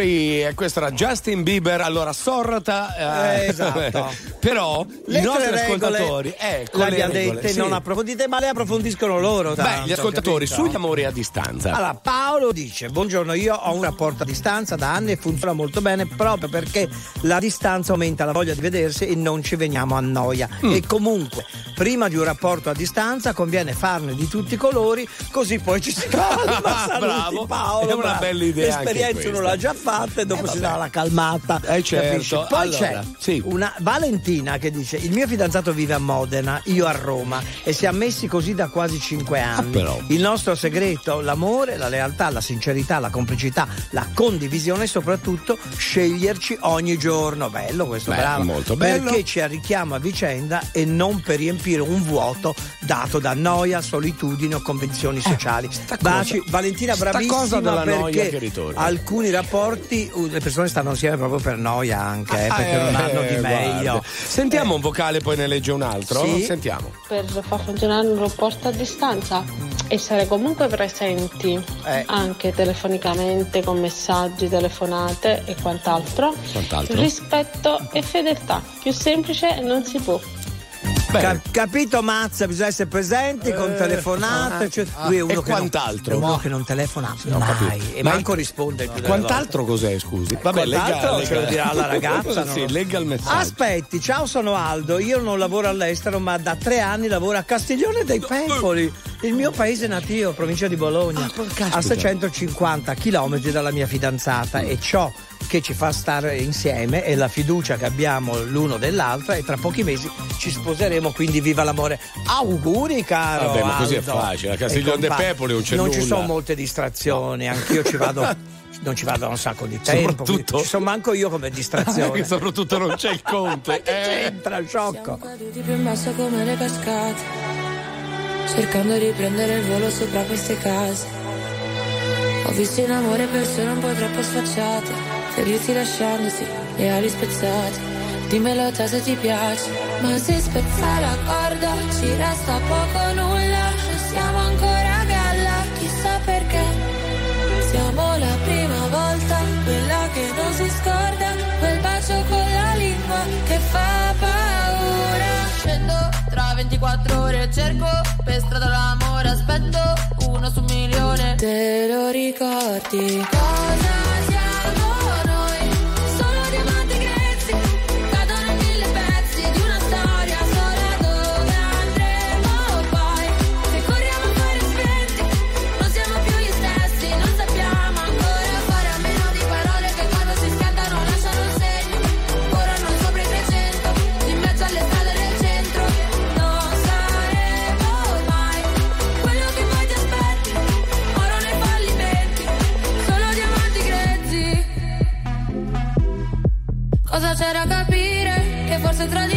Speaker 6: Sorry,
Speaker 1: e questo era Justin Bieber, allora sorta.
Speaker 2: Eh, esatto.
Speaker 1: Però
Speaker 2: Le
Speaker 1: i nostri ascoltatori, con
Speaker 2: le abbiamo dette
Speaker 1: sì.
Speaker 2: non approfondite, ma le approfondiscono loro.
Speaker 1: Beh,
Speaker 2: tanto,
Speaker 1: gli ascoltatori
Speaker 2: capito?
Speaker 1: sugli amori a distanza.
Speaker 2: Allora, Paolo dice: Buongiorno, io ho un rapporto a distanza da anni e funziona molto bene proprio perché la distanza aumenta la voglia di vedersi e non ci veniamo a noia.
Speaker 1: Mm.
Speaker 2: E comunque, prima di un rapporto a distanza conviene farne di tutti i colori, così poi ci si calma. Saluti,
Speaker 1: Bravo.
Speaker 2: Paolo.
Speaker 1: È una bella idea
Speaker 2: L'esperienza uno l'ha già fatta e dopo
Speaker 1: Eh,
Speaker 2: si dà la calmata.
Speaker 1: Eh, certo.
Speaker 2: capisci? Poi
Speaker 1: Allora,
Speaker 2: c'è
Speaker 1: sì.
Speaker 2: una Valentina che dice: Il mio fidanzato vive a Modena, io a Roma e siamo messi così da quasi cinque anni.
Speaker 1: Ah.
Speaker 2: Il nostro segreto, l'amore, la lealtà, la sincerità, la complicità, la condivisione e soprattutto sceglierci ogni giorno. Bello questo,
Speaker 1: Beh,
Speaker 2: bravo.
Speaker 1: molto bello.
Speaker 2: Perché ci arricchiamo a vicenda e non per riempire un vuoto dato da noia, solitudine o convenzioni sociali. Baci,
Speaker 1: cosa-
Speaker 2: Valentina, bravissima
Speaker 1: cosa della
Speaker 2: perché alcuni rapporti uh, le persone stanno insieme proprio per noia anche, eh, perché
Speaker 1: Eh,
Speaker 2: non hanno di
Speaker 1: guarda.
Speaker 2: meglio.
Speaker 1: Sentiamo un vocale, poi ne legge un altro.
Speaker 2: Sì.
Speaker 1: Sentiamo.
Speaker 23: per far funzionare un rapporto a distanza essere comunque presenti
Speaker 2: Eh.
Speaker 23: anche telefonicamente con messaggi, telefonate e quant'altro.
Speaker 1: Quant'altro?
Speaker 23: Rispetto e fedeltà. Più semplice non si può.
Speaker 2: Ca- capito Mazza, bisogna essere presenti
Speaker 1: eh,
Speaker 2: con
Speaker 1: telefonate,
Speaker 2: cioè,
Speaker 1: ah, cioè,
Speaker 2: lui è uno
Speaker 1: e
Speaker 2: che
Speaker 1: quant'altro?
Speaker 2: Non, uno che non telefona
Speaker 1: sì,
Speaker 2: mai e
Speaker 1: Ma
Speaker 2: manco risponde più.
Speaker 1: Quant'altro cos'è, scusi? Vabbè,
Speaker 2: quant'altro
Speaker 1: lega,
Speaker 2: ce lo dirà la ragazza.
Speaker 1: sì,
Speaker 2: non...
Speaker 1: legga il messaggio.
Speaker 2: Aspetti, ciao, sono Aldo, io non lavoro all'estero, ma da tre anni lavoro a Castiglione dei Pepoli, il mio paese natio, provincia di Bologna, ah, a 650 km dalla mia fidanzata mm. e ciò che ci fa stare insieme e la fiducia che abbiamo l'uno dell'altra e tra pochi mesi ci sposeremo, quindi viva l'amore. Auguri caro!
Speaker 1: Vabbè, ma così
Speaker 2: Aldo.
Speaker 1: è facile, a Castiglione de Pepoli non c'è
Speaker 2: non
Speaker 1: nulla.
Speaker 2: Non ci sono molte distrazioni, no. anch'io ci vado non ci vado da un sacco di tempo.
Speaker 1: Soprattutto...
Speaker 2: Ci sono manco io come distrazione.
Speaker 1: soprattutto non c'è il conte.
Speaker 2: che eh. c'entra, sciocco.
Speaker 24: Siamo caduti più in basso come le cascate. Cercando di prendere il volo sopra queste case. Ho visto in amore persone un po' troppo sfacciate ferirsi lasciandosi le ali spezzate. Dimmelo te se ti piace, ma se spezza la corda ci resta poco nulla, siamo ancora a galla, chissà perché. Siamo la prima volta, quella che non si scorda, quel bacio con la lingua che fa paura. Scendo tra 24 ore, cerco per strada l'amore, aspetto uno su un milione. Te lo ricordi cosa?
Speaker 17: central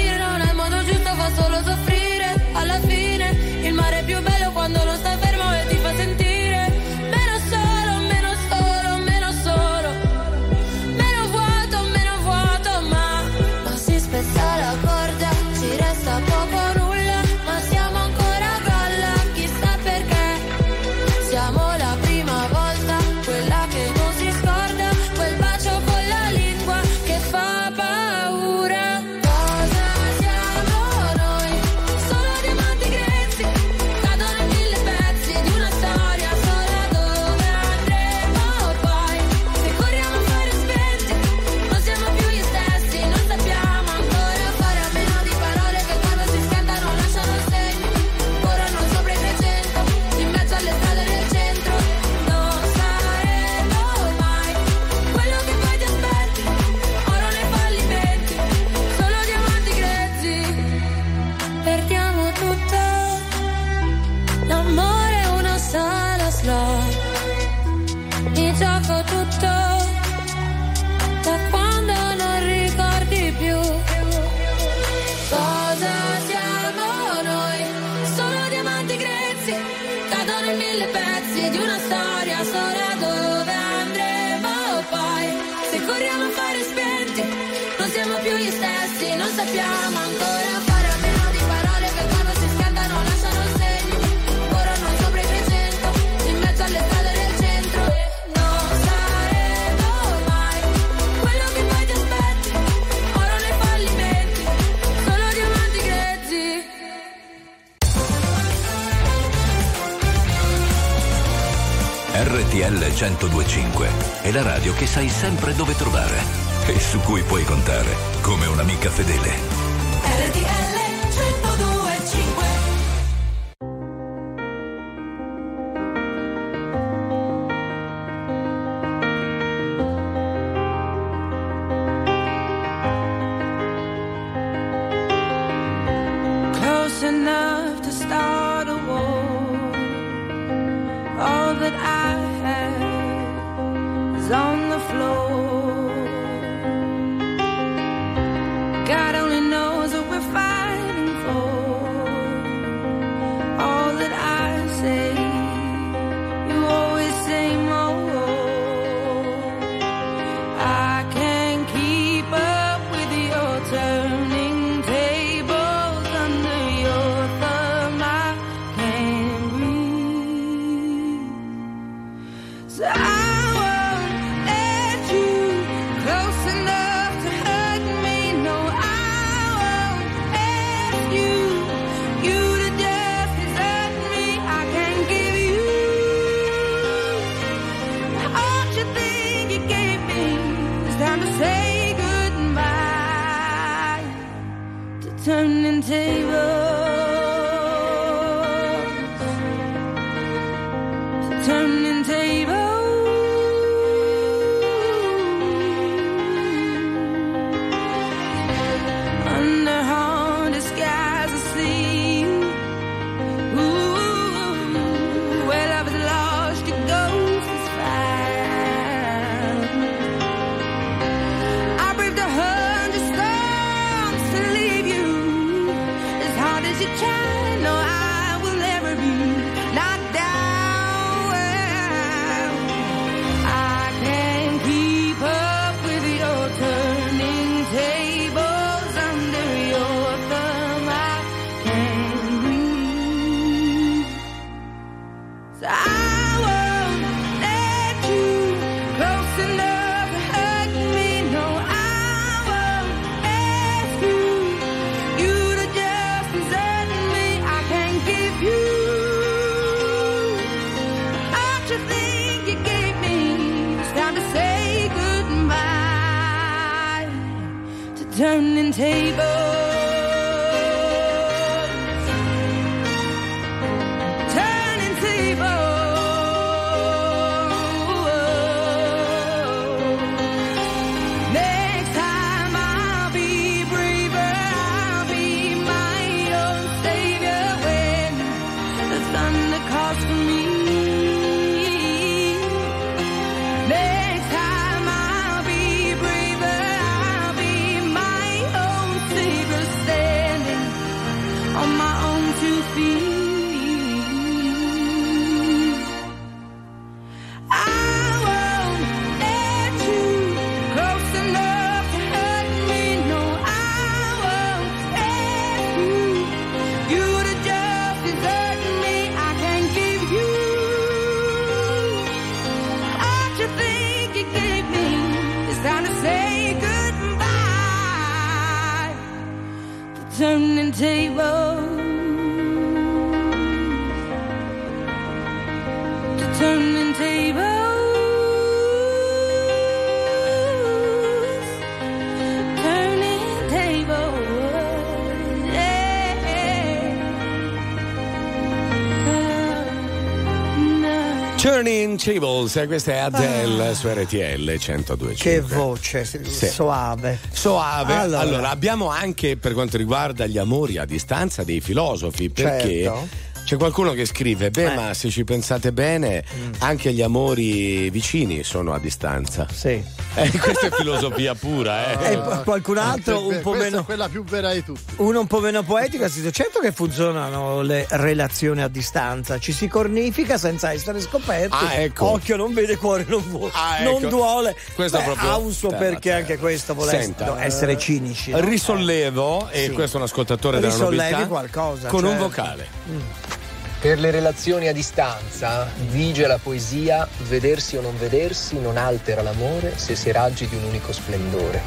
Speaker 17: 1025 è la radio che sai sempre dove trovare e su cui puoi contare come un'amica fedele.
Speaker 24: RTL 1025
Speaker 15: Close enough to start. Tables,
Speaker 1: eh, questa è Adele su RTL 102.
Speaker 2: Che voce soave.
Speaker 1: Soave. Allora.
Speaker 2: Allora.
Speaker 1: abbiamo anche per quanto riguarda gli amori a distanza dei filosofi, perché
Speaker 2: Certo.
Speaker 1: c'è qualcuno che scrive: Beh,
Speaker 2: Eh.
Speaker 1: ma se ci pensate bene, anche gli amori vicini sono a distanza.
Speaker 2: Sì.
Speaker 1: Eh, questa è filosofia pura, eh.
Speaker 2: E poi qualcun altro un po'
Speaker 3: Questa
Speaker 2: meno.
Speaker 3: è quella più vera di tutte.
Speaker 2: Uno un po' meno poetico ha scritto: Certo che funzionano le relazioni a distanza, ci si cornifica senza essere scoperti.
Speaker 1: Ah, ecco.
Speaker 2: Occhio non vede, cuore non vuole.
Speaker 1: Ah,
Speaker 2: Non
Speaker 1: ecco.
Speaker 2: duole.
Speaker 1: Questo
Speaker 2: Beh,
Speaker 1: proprio-
Speaker 2: ha un suo
Speaker 1: terra,
Speaker 2: perché
Speaker 1: terra.
Speaker 2: anche questo vuole
Speaker 1: Senta,
Speaker 2: essere cinici. no?
Speaker 1: Risollevo, e
Speaker 2: Sì.
Speaker 1: questo è un ascoltatore della
Speaker 2: Risollevi qualcosa,
Speaker 1: con un
Speaker 2: certo.
Speaker 1: vocale.
Speaker 25: Per le relazioni a distanza vige la poesia vedersi o non vedersi non altera l'amore se si raggi di un unico splendore.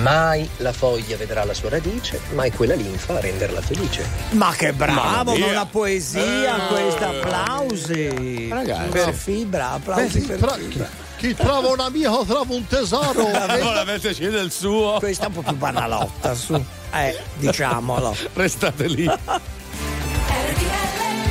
Speaker 25: Mai la foglia vedrà la sua radice, mai quella linfa a renderla felice.
Speaker 2: Ma che bravo, ma una poesia
Speaker 25: Eh.
Speaker 2: questa, applausi.
Speaker 3: Ragazzi.
Speaker 2: per fibra, applausi
Speaker 3: Beh,
Speaker 2: per fibra.
Speaker 3: Chi trova un amico trova un tesoro.
Speaker 1: Allora metterci del suo.
Speaker 2: Questa è un po' più banalotta, su. Eh, diciamolo.
Speaker 1: Restate lì.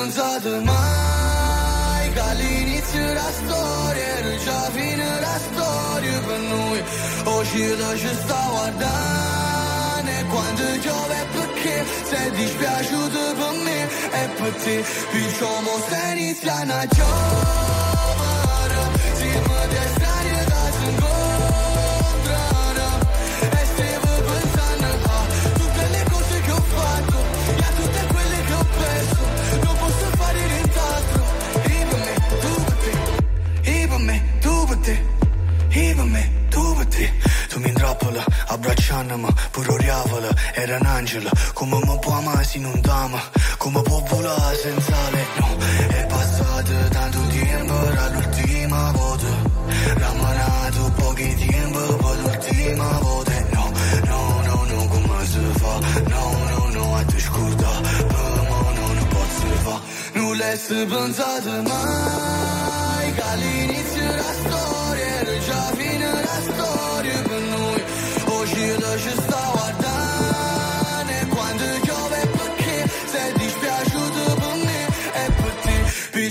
Speaker 26: pensato mai Che all'inizio della storia era già fine la storia per noi Uscita ci sta guardando E quando piove è perché sei dispiaciuto per me E per te Diciamo se iniziano a giovere abbracciandomi Pure oriavola, era un angelo. Come mi può amare se non t'ama Come può volare senza lei No, è passato tanto tempo Dall'ultima volta. Rammanato pochi tempo Poi l'ultima volta. No, no, no, no, come si fa? No, no, no, a te scorda mo no, non posso fa Non l'hai pensato mai Che all'inizio della storia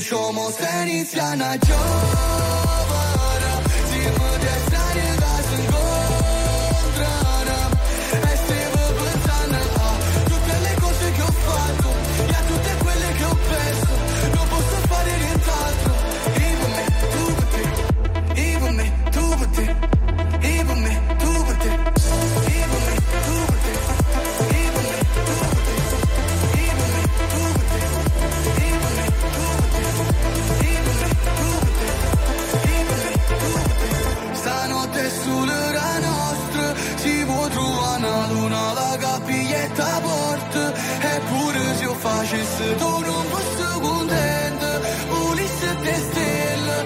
Speaker 26: como Ceniciana yo.
Speaker 27: Facesse tu non fossi contento, volesse te stelle,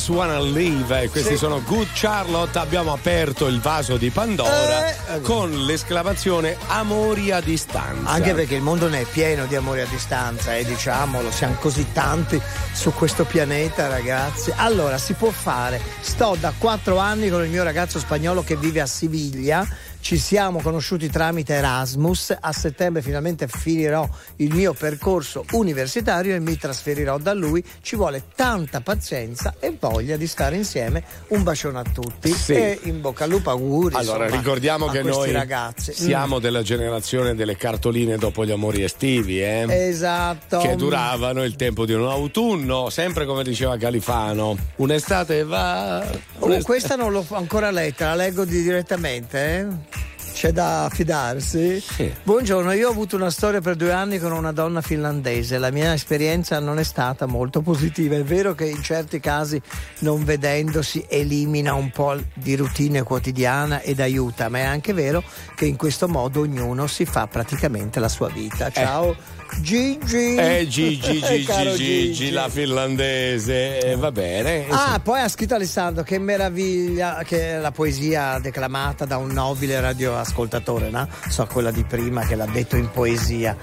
Speaker 1: just wanna live. E questi sono Good Charlotte. Abbiamo aperto il vaso di Pandora
Speaker 2: Eh,
Speaker 1: con l'esclamazione amori a distanza.
Speaker 2: Anche perché il mondo ne è pieno di amore a distanza, e diciamolo, siamo così tanti su questo pianeta, ragazzi. Allora, si può fare. Sto da quattro anni con il mio ragazzo spagnolo che vive a Siviglia. Ci siamo conosciuti tramite Erasmus. A settembre finalmente finirò il mio percorso universitario e mi trasferirò da lui. Ci vuole tanta pazienza e voglia di stare insieme. Un bacione a tutti
Speaker 1: Sì.
Speaker 2: e in bocca al lupo, auguri.
Speaker 1: Allora,
Speaker 2: insomma,
Speaker 1: ricordiamo che noi
Speaker 2: ragazzi.
Speaker 1: siamo
Speaker 2: Mm.
Speaker 1: della generazione delle cartoline dopo gli amori estivi, eh?
Speaker 2: Esatto.
Speaker 1: Che duravano il tempo di un autunno, sempre come diceva Califano. Un'estate va.
Speaker 2: Oh, questa non l'ho ancora letta, la leggo di- direttamente. eh? C'è da fidarsi? Buongiorno, io ho avuto una storia per due anni con una donna finlandese. La mia esperienza non è stata molto positiva. È vero che in certi casi non vedendosi elimina un po' di routine quotidiana ed aiuta, ma è anche vero che in questo modo ognuno si fa praticamente la sua vita. Ciao Gigi.
Speaker 1: Eh, Gigi, Gigi,
Speaker 2: Caro
Speaker 1: Gigi, la finlandese. eh, va bene.
Speaker 2: Ah, poi ha scritto Alessandro, che meraviglia che la poesia declamata da un nobile radioascoltatore, no? So quella di prima che l'ha detto in poesia.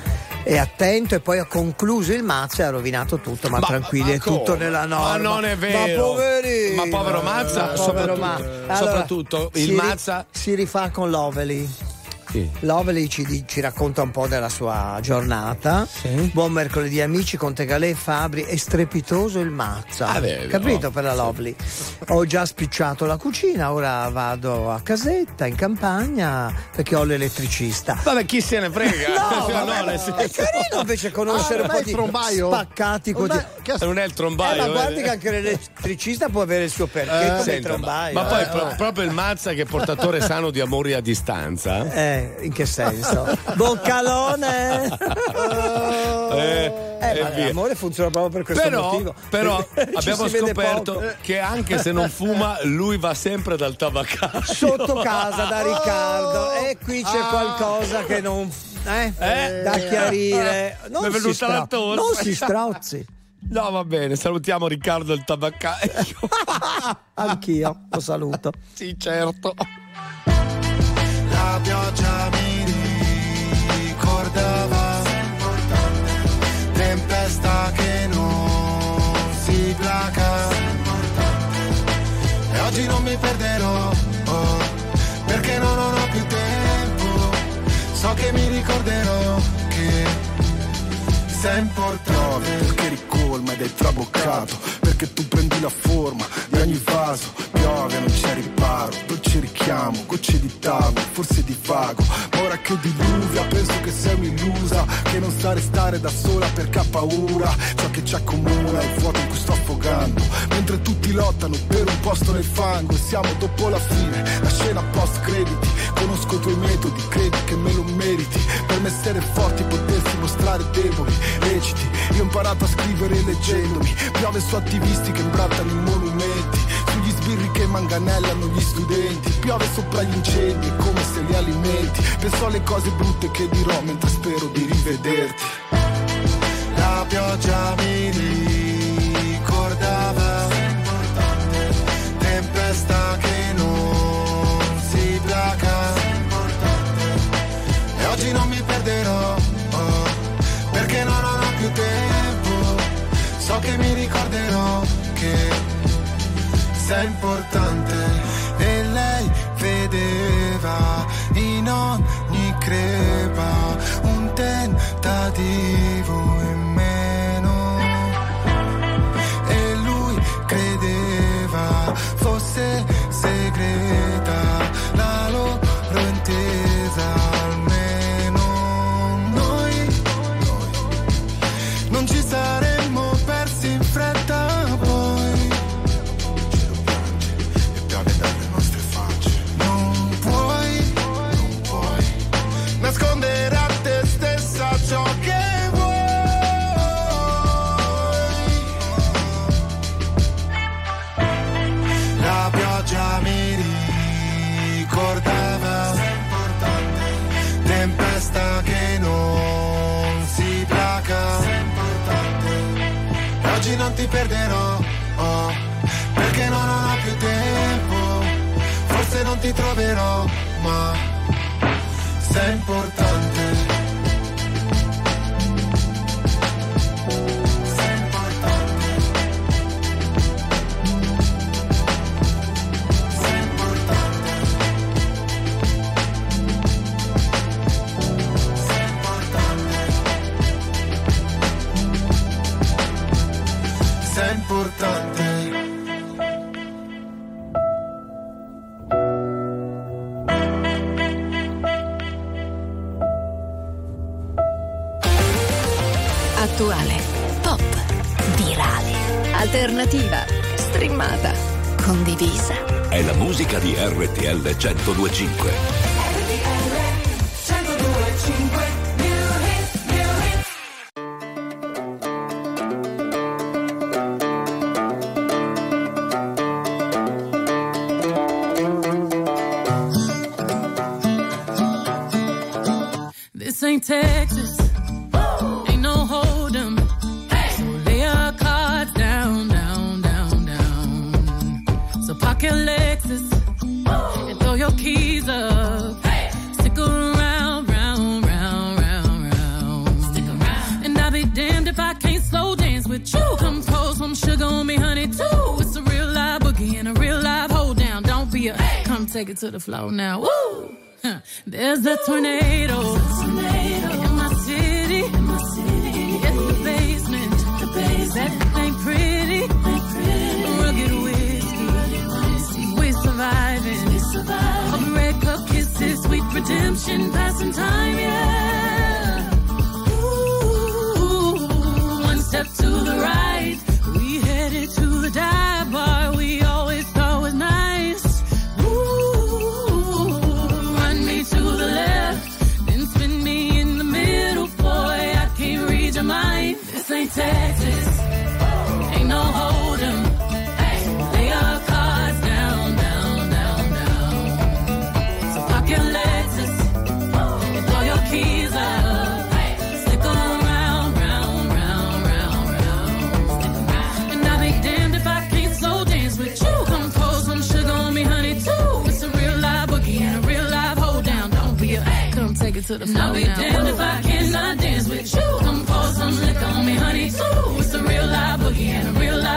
Speaker 2: È attento e poi ha concluso il mazzo e ha rovinato tutto, ma,
Speaker 1: Ma-
Speaker 2: tranquilli,
Speaker 1: ma
Speaker 2: è tutto nella norma.
Speaker 1: Ma non è vero.
Speaker 2: Ma poverino.
Speaker 1: Ma povero Mazza,
Speaker 2: Ma povero
Speaker 1: soprattutto-
Speaker 2: Ma- Allora,
Speaker 1: soprattutto il
Speaker 2: si ri-
Speaker 1: Mazza-
Speaker 2: si rifà con Lovely.
Speaker 1: Sì.
Speaker 2: Lovely ci, ci racconta un po' della sua giornata. Buon mercoledì amici, Conte Galè, Fabri, è strepitoso il mazza.
Speaker 1: Ah, beh,
Speaker 2: Capito
Speaker 1: no.
Speaker 2: per la Lovely? Ho già spicciato la cucina, ora vado a casetta, in campagna, perché ho l'elettricista.
Speaker 1: Vabbè, chi se ne frega?
Speaker 2: No,
Speaker 1: Cioè,
Speaker 2: vabbè,
Speaker 1: nel
Speaker 2: è
Speaker 1: senso-
Speaker 2: carino invece conoscere
Speaker 3: Ah,
Speaker 2: un
Speaker 3: ma
Speaker 2: po'
Speaker 3: è
Speaker 2: di
Speaker 3: trombaio?
Speaker 2: spaccati
Speaker 3: Non
Speaker 2: così.
Speaker 3: è-
Speaker 1: Non è il
Speaker 2: Eh,
Speaker 1: trombaio.
Speaker 2: ma guardi
Speaker 1: eh.
Speaker 2: che anche l'elettricista può avere il suo perché come il
Speaker 1: Senta, ma,
Speaker 2: trombaio.
Speaker 1: ma poi
Speaker 2: eh.
Speaker 1: pro- proprio il Mazza che è portatore sano di amori a distanza.
Speaker 2: Eh, in che senso? Boccalone!
Speaker 1: Eh,
Speaker 2: Eh,
Speaker 1: e
Speaker 2: ma l'amore funziona proprio per questo
Speaker 1: Però,
Speaker 2: motivo.
Speaker 1: però abbiamo scoperto che anche se non fuma, lui va sempre dal tabaccaio.
Speaker 2: Sotto casa da Riccardo e qui c'è
Speaker 3: Ah.
Speaker 2: qualcosa che non. Eh,
Speaker 1: Eh?
Speaker 2: da chiarire. Non
Speaker 1: Mi è
Speaker 2: si, stra- non si strozzi.
Speaker 1: No, va bene, salutiamo Riccardo il tabaccaio.
Speaker 2: Anch'io lo saluto.
Speaker 1: sì, certo.
Speaker 28: La pioggia mi ricordava. Tempesta che non si placa. E oggi non mi perderò oh, Perché non ho più tempo. So che mi ricorderò che sei importante perché ricolma ed è traboccato perché tu prendi la forma di ogni vaso. Piove non c'è riparo dolce richiamo gocce di tavolo forse di vago ma ora che diluvia penso che sei un'illusa che non sa restare da sola perché ha paura. Ciò che ci accomuna è il vuoto in cui sto affogando. Mentre tutti lottano per un posto nel fango e siamo dopo la fine la scena post crediti. Conosco i tuoi metodi credi che me lo meriti. Per me essere forti potersi mostrare deboli reciti. Io ho imparato a scrivere leggendomi. Piove su attivisti che imbrattano i monumenti. Sugli sbirri che manganellano gli studenti. Piove sopra gli incendi come se li alimenti. Penso alle cose brutte che dirò mentre spero di rivederti. La pioggia mi che mi ricorderò che sei importante. E lei vedeva in ogni crepa
Speaker 5: 1025.
Speaker 29: It to the floor now. Woo! There's a tornado. In my city. It's the basement. That ain't pretty. Rugged whiskey. We surviving. Of red cup kisses, sweet redemption, passing time, yeah. Ooh, one step to the right. We headed to the dive to the floor. I'll be damned if I cannot dance with you. Come pour some liquor on me, honey, too. It's a real live boogie and a real live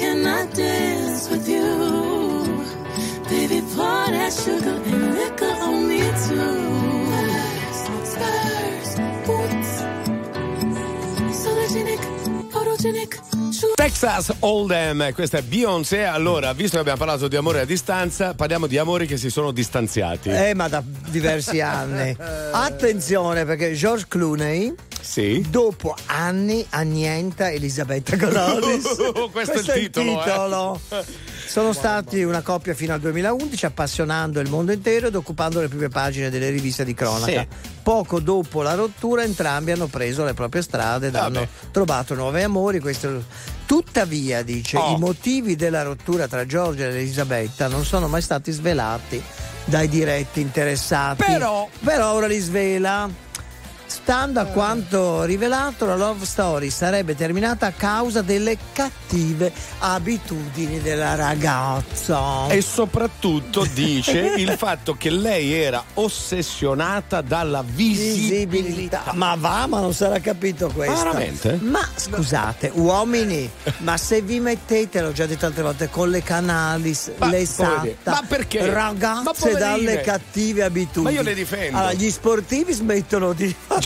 Speaker 29: If I dance with you. Baby, pour that sugar and liquor on me too. Spurs, boots, sologenic, photogenic.
Speaker 1: Texas Hold'em, questa è Beyoncé. Allora, visto che abbiamo parlato di amore a distanza, parliamo di amori che si sono distanziati.
Speaker 2: Eh, ma da diversi anni. Attenzione perché George Clooney, dopo anni, annienta Elisabetta Colonis.
Speaker 1: Questo è il titolo, eh.
Speaker 2: titolo. Sono stati una coppia fino al 2011, appassionando il mondo intero ed occupando le prime pagine delle riviste di cronaca.
Speaker 1: Sì.
Speaker 2: Poco dopo la rottura, entrambi hanno preso le proprie strade ed hanno trovato nuovi amori. Questo- Tuttavia, dice,
Speaker 1: Oh.
Speaker 2: i motivi della rottura tra Giorgio e Elisabetta non sono mai stati svelati dai diretti interessati.
Speaker 1: Però-
Speaker 2: Però ora li svela. Stando a quanto rivelato, la love story sarebbe terminata a causa delle cattive abitudini della ragazza.
Speaker 1: E soprattutto dice il fatto che lei era ossessionata dalla visibilità.
Speaker 2: Ma va, ma non sarà capito questo.
Speaker 1: Veramente?
Speaker 2: Ma scusate, uomini, ma se vi mettete, l'ho già detto altre volte, con le canali, le
Speaker 1: poverine.
Speaker 2: SATA,
Speaker 1: Ma perché? Ma
Speaker 2: ragazze dalle cattive abitudini.
Speaker 1: Ma io le difendo.
Speaker 2: Allora, gli sportivi smettono di fare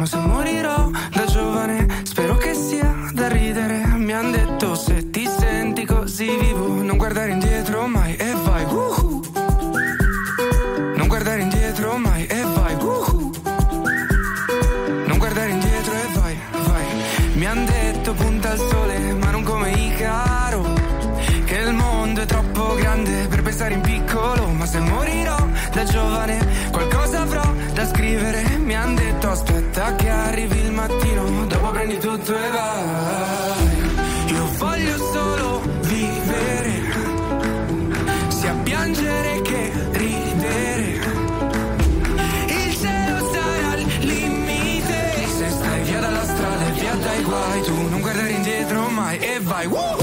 Speaker 30: Ma se morirò da giovane, spero che sia da ridere. Mi han detto se ti senti così vivo, non guardare indietro mai. E mai vai. Woo!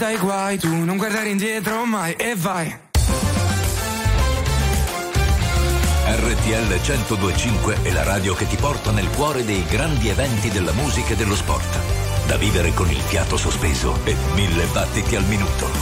Speaker 30: vita guai, tu non guardare indietro mai e vai.
Speaker 17: RTL 1025 è la radio che ti porta nel cuore dei grandi eventi della musica e dello sport. Da vivere con il fiato sospeso e mille battiti al minuto.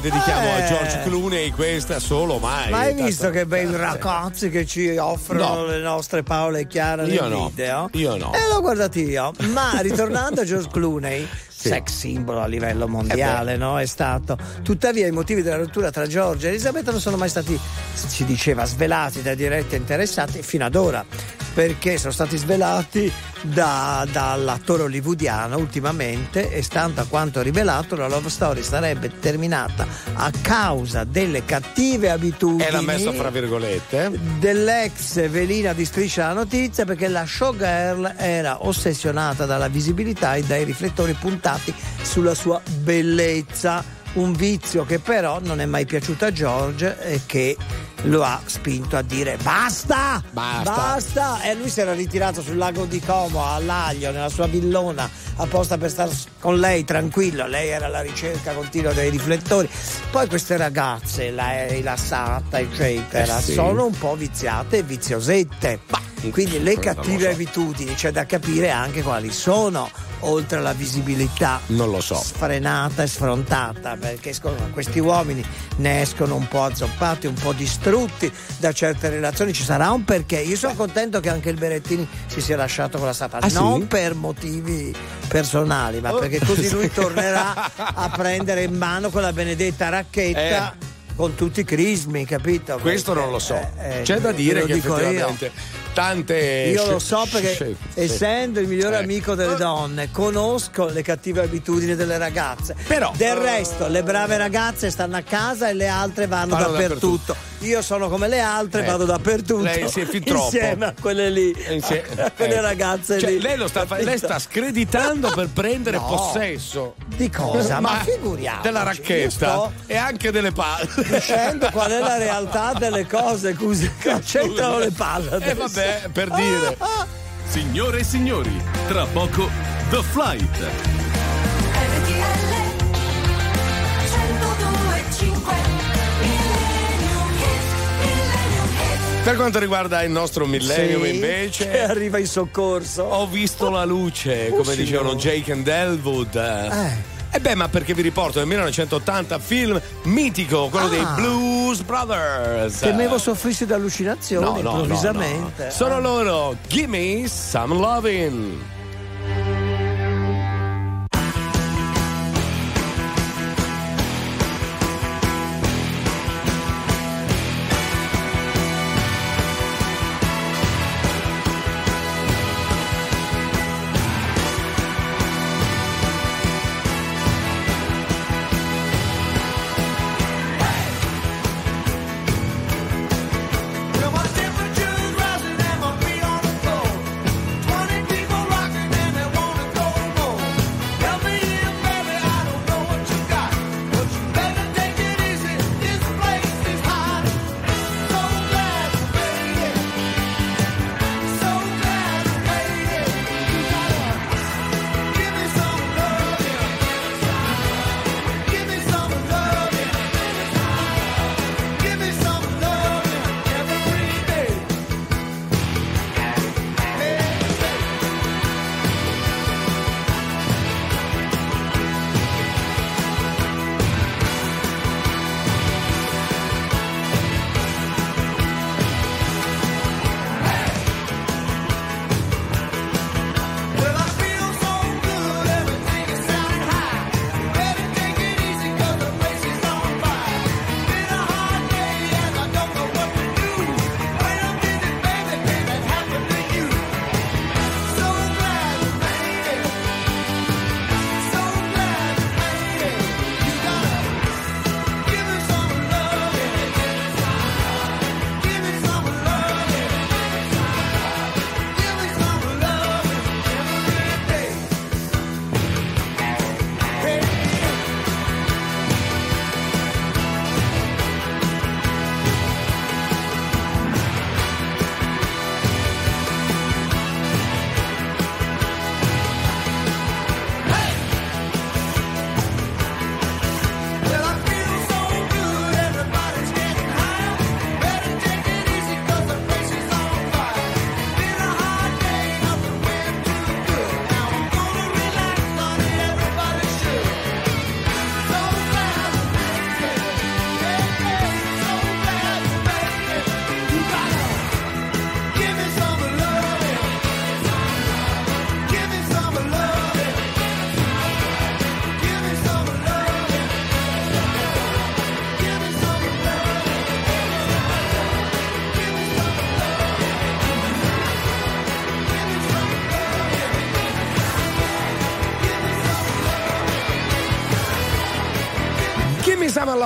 Speaker 31: La
Speaker 1: dedichiamo a
Speaker 2: Eh.
Speaker 1: George Clooney, questa solo mai.
Speaker 2: Ma hai visto che bei
Speaker 1: Eh,
Speaker 2: ragazzi che ci offrono
Speaker 1: No.
Speaker 2: le nostre Paola e Chiara
Speaker 1: Io
Speaker 2: nel
Speaker 1: no.
Speaker 2: video?
Speaker 1: Io no.
Speaker 2: E l'ho guardato io. Ma ritornando a George Clooney, sex simbolo a livello mondiale,
Speaker 1: Eh
Speaker 2: no? È stato. Tuttavia i motivi della rottura tra Giorgia e Elisabetta non sono mai stati, si diceva, svelati da dirette interessati fino ad ora. Perché sono stati svelati da- dall'attore hollywoodiano ultimamente e stando a quanto rivelato la love story sarebbe terminata a causa delle cattive abitudini
Speaker 1: E l'ha messo fra virgolette.
Speaker 2: dell'ex velina di Striscia la Notizia perché la showgirl era ossessionata dalla visibilità e dai riflettori puntati sulla sua bellezza. Un vizio che però non è mai piaciuto a George e che lo ha spinto a dire basta!
Speaker 1: Basta.
Speaker 2: Basta! E lui si era ritirato sul lago di Como all'Aglio nella sua villona apposta per stare con lei tranquillo. Lei era alla ricerca continua dei riflettori. Poi queste ragazze, la rilassata, eccetera,
Speaker 1: Eh sì.
Speaker 2: sono un po' viziate e viziosette. Quindi le cattive abitudini c'è da capire anche quali sono, oltre alla visibilità
Speaker 1: Non lo so.
Speaker 2: sfrenata e sfrontata, perché escono- questi uomini ne escono un po' azzoppati, un po' distrutti da certe relazioni. Ci sarà un perché. Io sono contento che anche il Berettini si sia lasciato con la Sapa,
Speaker 1: Ah, sì?
Speaker 2: non per motivi personali, ma perché così lui tornerà a prendere in mano quella benedetta racchetta. Con tutti i crismi, capito?
Speaker 1: Questo non lo so.
Speaker 2: Eh, eh,
Speaker 1: C'è da dire che
Speaker 2: dico io.
Speaker 1: effettivamente tante.
Speaker 2: Io lo so perché essendo il migliore
Speaker 1: Eh.
Speaker 2: amico delle donne, conosco le cattive abitudini delle ragazze.
Speaker 1: Però-
Speaker 2: del resto, le brave ragazze stanno a casa e le altre vanno,
Speaker 1: Vanno
Speaker 2: dappertutto.
Speaker 1: dappertutto.
Speaker 2: Io sono come le altre,
Speaker 1: Eh.
Speaker 2: vado dappertutto.
Speaker 1: Lei si è fin troppo.
Speaker 2: Insieme a quelle lì.
Speaker 1: Insie-
Speaker 2: a quelle
Speaker 1: ecco.
Speaker 2: ragazze
Speaker 1: Cioè,
Speaker 2: lì.
Speaker 1: lei, lo sta, lei sta screditando per prendere
Speaker 2: No.
Speaker 1: possesso.
Speaker 2: Di cosa? Ma, figuriamoci.
Speaker 1: Della racchetta e anche delle palle.
Speaker 2: dicendo qual è la realtà delle cose, scusi, che c'entrano le palle.
Speaker 1: E
Speaker 2: adesso.
Speaker 1: Eh, vabbè, per dire.
Speaker 32: Signore e signori, tra poco The Flight.
Speaker 1: Per quanto riguarda il nostro millennium
Speaker 2: Sì,
Speaker 1: invece
Speaker 2: che arriva in soccorso.
Speaker 1: ho visto la luce,
Speaker 2: Oh,
Speaker 1: come
Speaker 2: signor.
Speaker 1: dicevano Jake and Elwood.
Speaker 2: Eh.
Speaker 1: E beh, ma perché vi riporto nel 1980 film mitico, quello
Speaker 2: Ah.
Speaker 1: dei Blues Brothers.
Speaker 2: Temevo soffrissi da allucinazioni
Speaker 1: No, no, no,
Speaker 2: improvvisamente.
Speaker 1: no. Sono loro, Gimme Some Lovin'.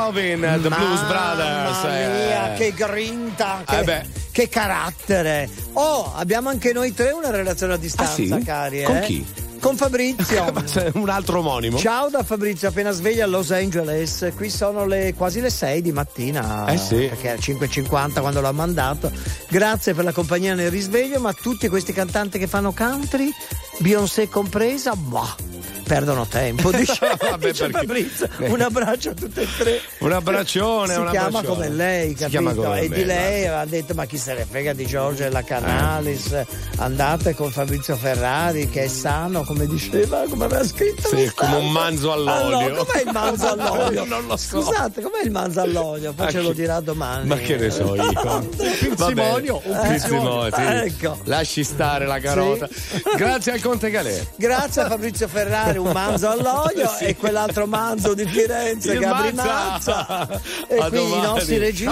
Speaker 1: Lovin', The Blues Brothers.
Speaker 2: Mamma
Speaker 1: eh.
Speaker 2: mia, che grinta, che,
Speaker 1: Eh
Speaker 2: che carattere. Oh, abbiamo anche noi tre una relazione a distanza,
Speaker 1: Ah, sì?
Speaker 2: cari.
Speaker 1: Con
Speaker 2: eh?
Speaker 1: chi?
Speaker 2: Con Fabrizio.
Speaker 1: Un altro omonimo?
Speaker 2: Ciao da Fabrizio, appena sveglia a Los Angeles. Qui sono le, quasi le 6 di mattina.
Speaker 1: Eh sì.
Speaker 2: Perché era 5.50 quando l'ho mandato. Grazie per la compagnia nel risveglio, ma tutti questi cantanti che fanno country, Beyoncé compresa, bah, perdono tempo. Dice,
Speaker 1: Vabbè,
Speaker 2: dice Fabrizio. Un abbraccio a tutte e tre.
Speaker 1: Un abbraccione,
Speaker 2: si
Speaker 1: un
Speaker 2: chiama
Speaker 1: abbraccione.
Speaker 2: come lei, capito?
Speaker 1: chiama come
Speaker 2: e
Speaker 1: me,
Speaker 2: di lei ha detto: Ma chi se ne frega di Giorgio e la Canalis? Andate con Fabrizio Ferrari, che è sano, come diceva, come aveva scritto.
Speaker 1: Sì, come un manzo all'olio.
Speaker 2: Allora, com'è il manzo all'olio?
Speaker 1: Non lo so.
Speaker 2: Scusate, com'è il manzo all'olio? Poi ce lo dirà domani.
Speaker 1: Ma che ne so io?
Speaker 3: Pinzimonio, un
Speaker 1: Vabbè. Pinzimonio, sì.
Speaker 2: Ecco.
Speaker 1: Lasci stare la carota. Grazie al Conte Galè.
Speaker 2: Grazie a Fabrizio Ferrari, un manzo all'olio
Speaker 1: Sì.
Speaker 2: e quell'altro manzo di Firenze,
Speaker 1: Il
Speaker 2: Gabri
Speaker 1: Mazza.
Speaker 2: Mazza. E
Speaker 1: A
Speaker 2: qui i
Speaker 1: domani.
Speaker 2: nostri registi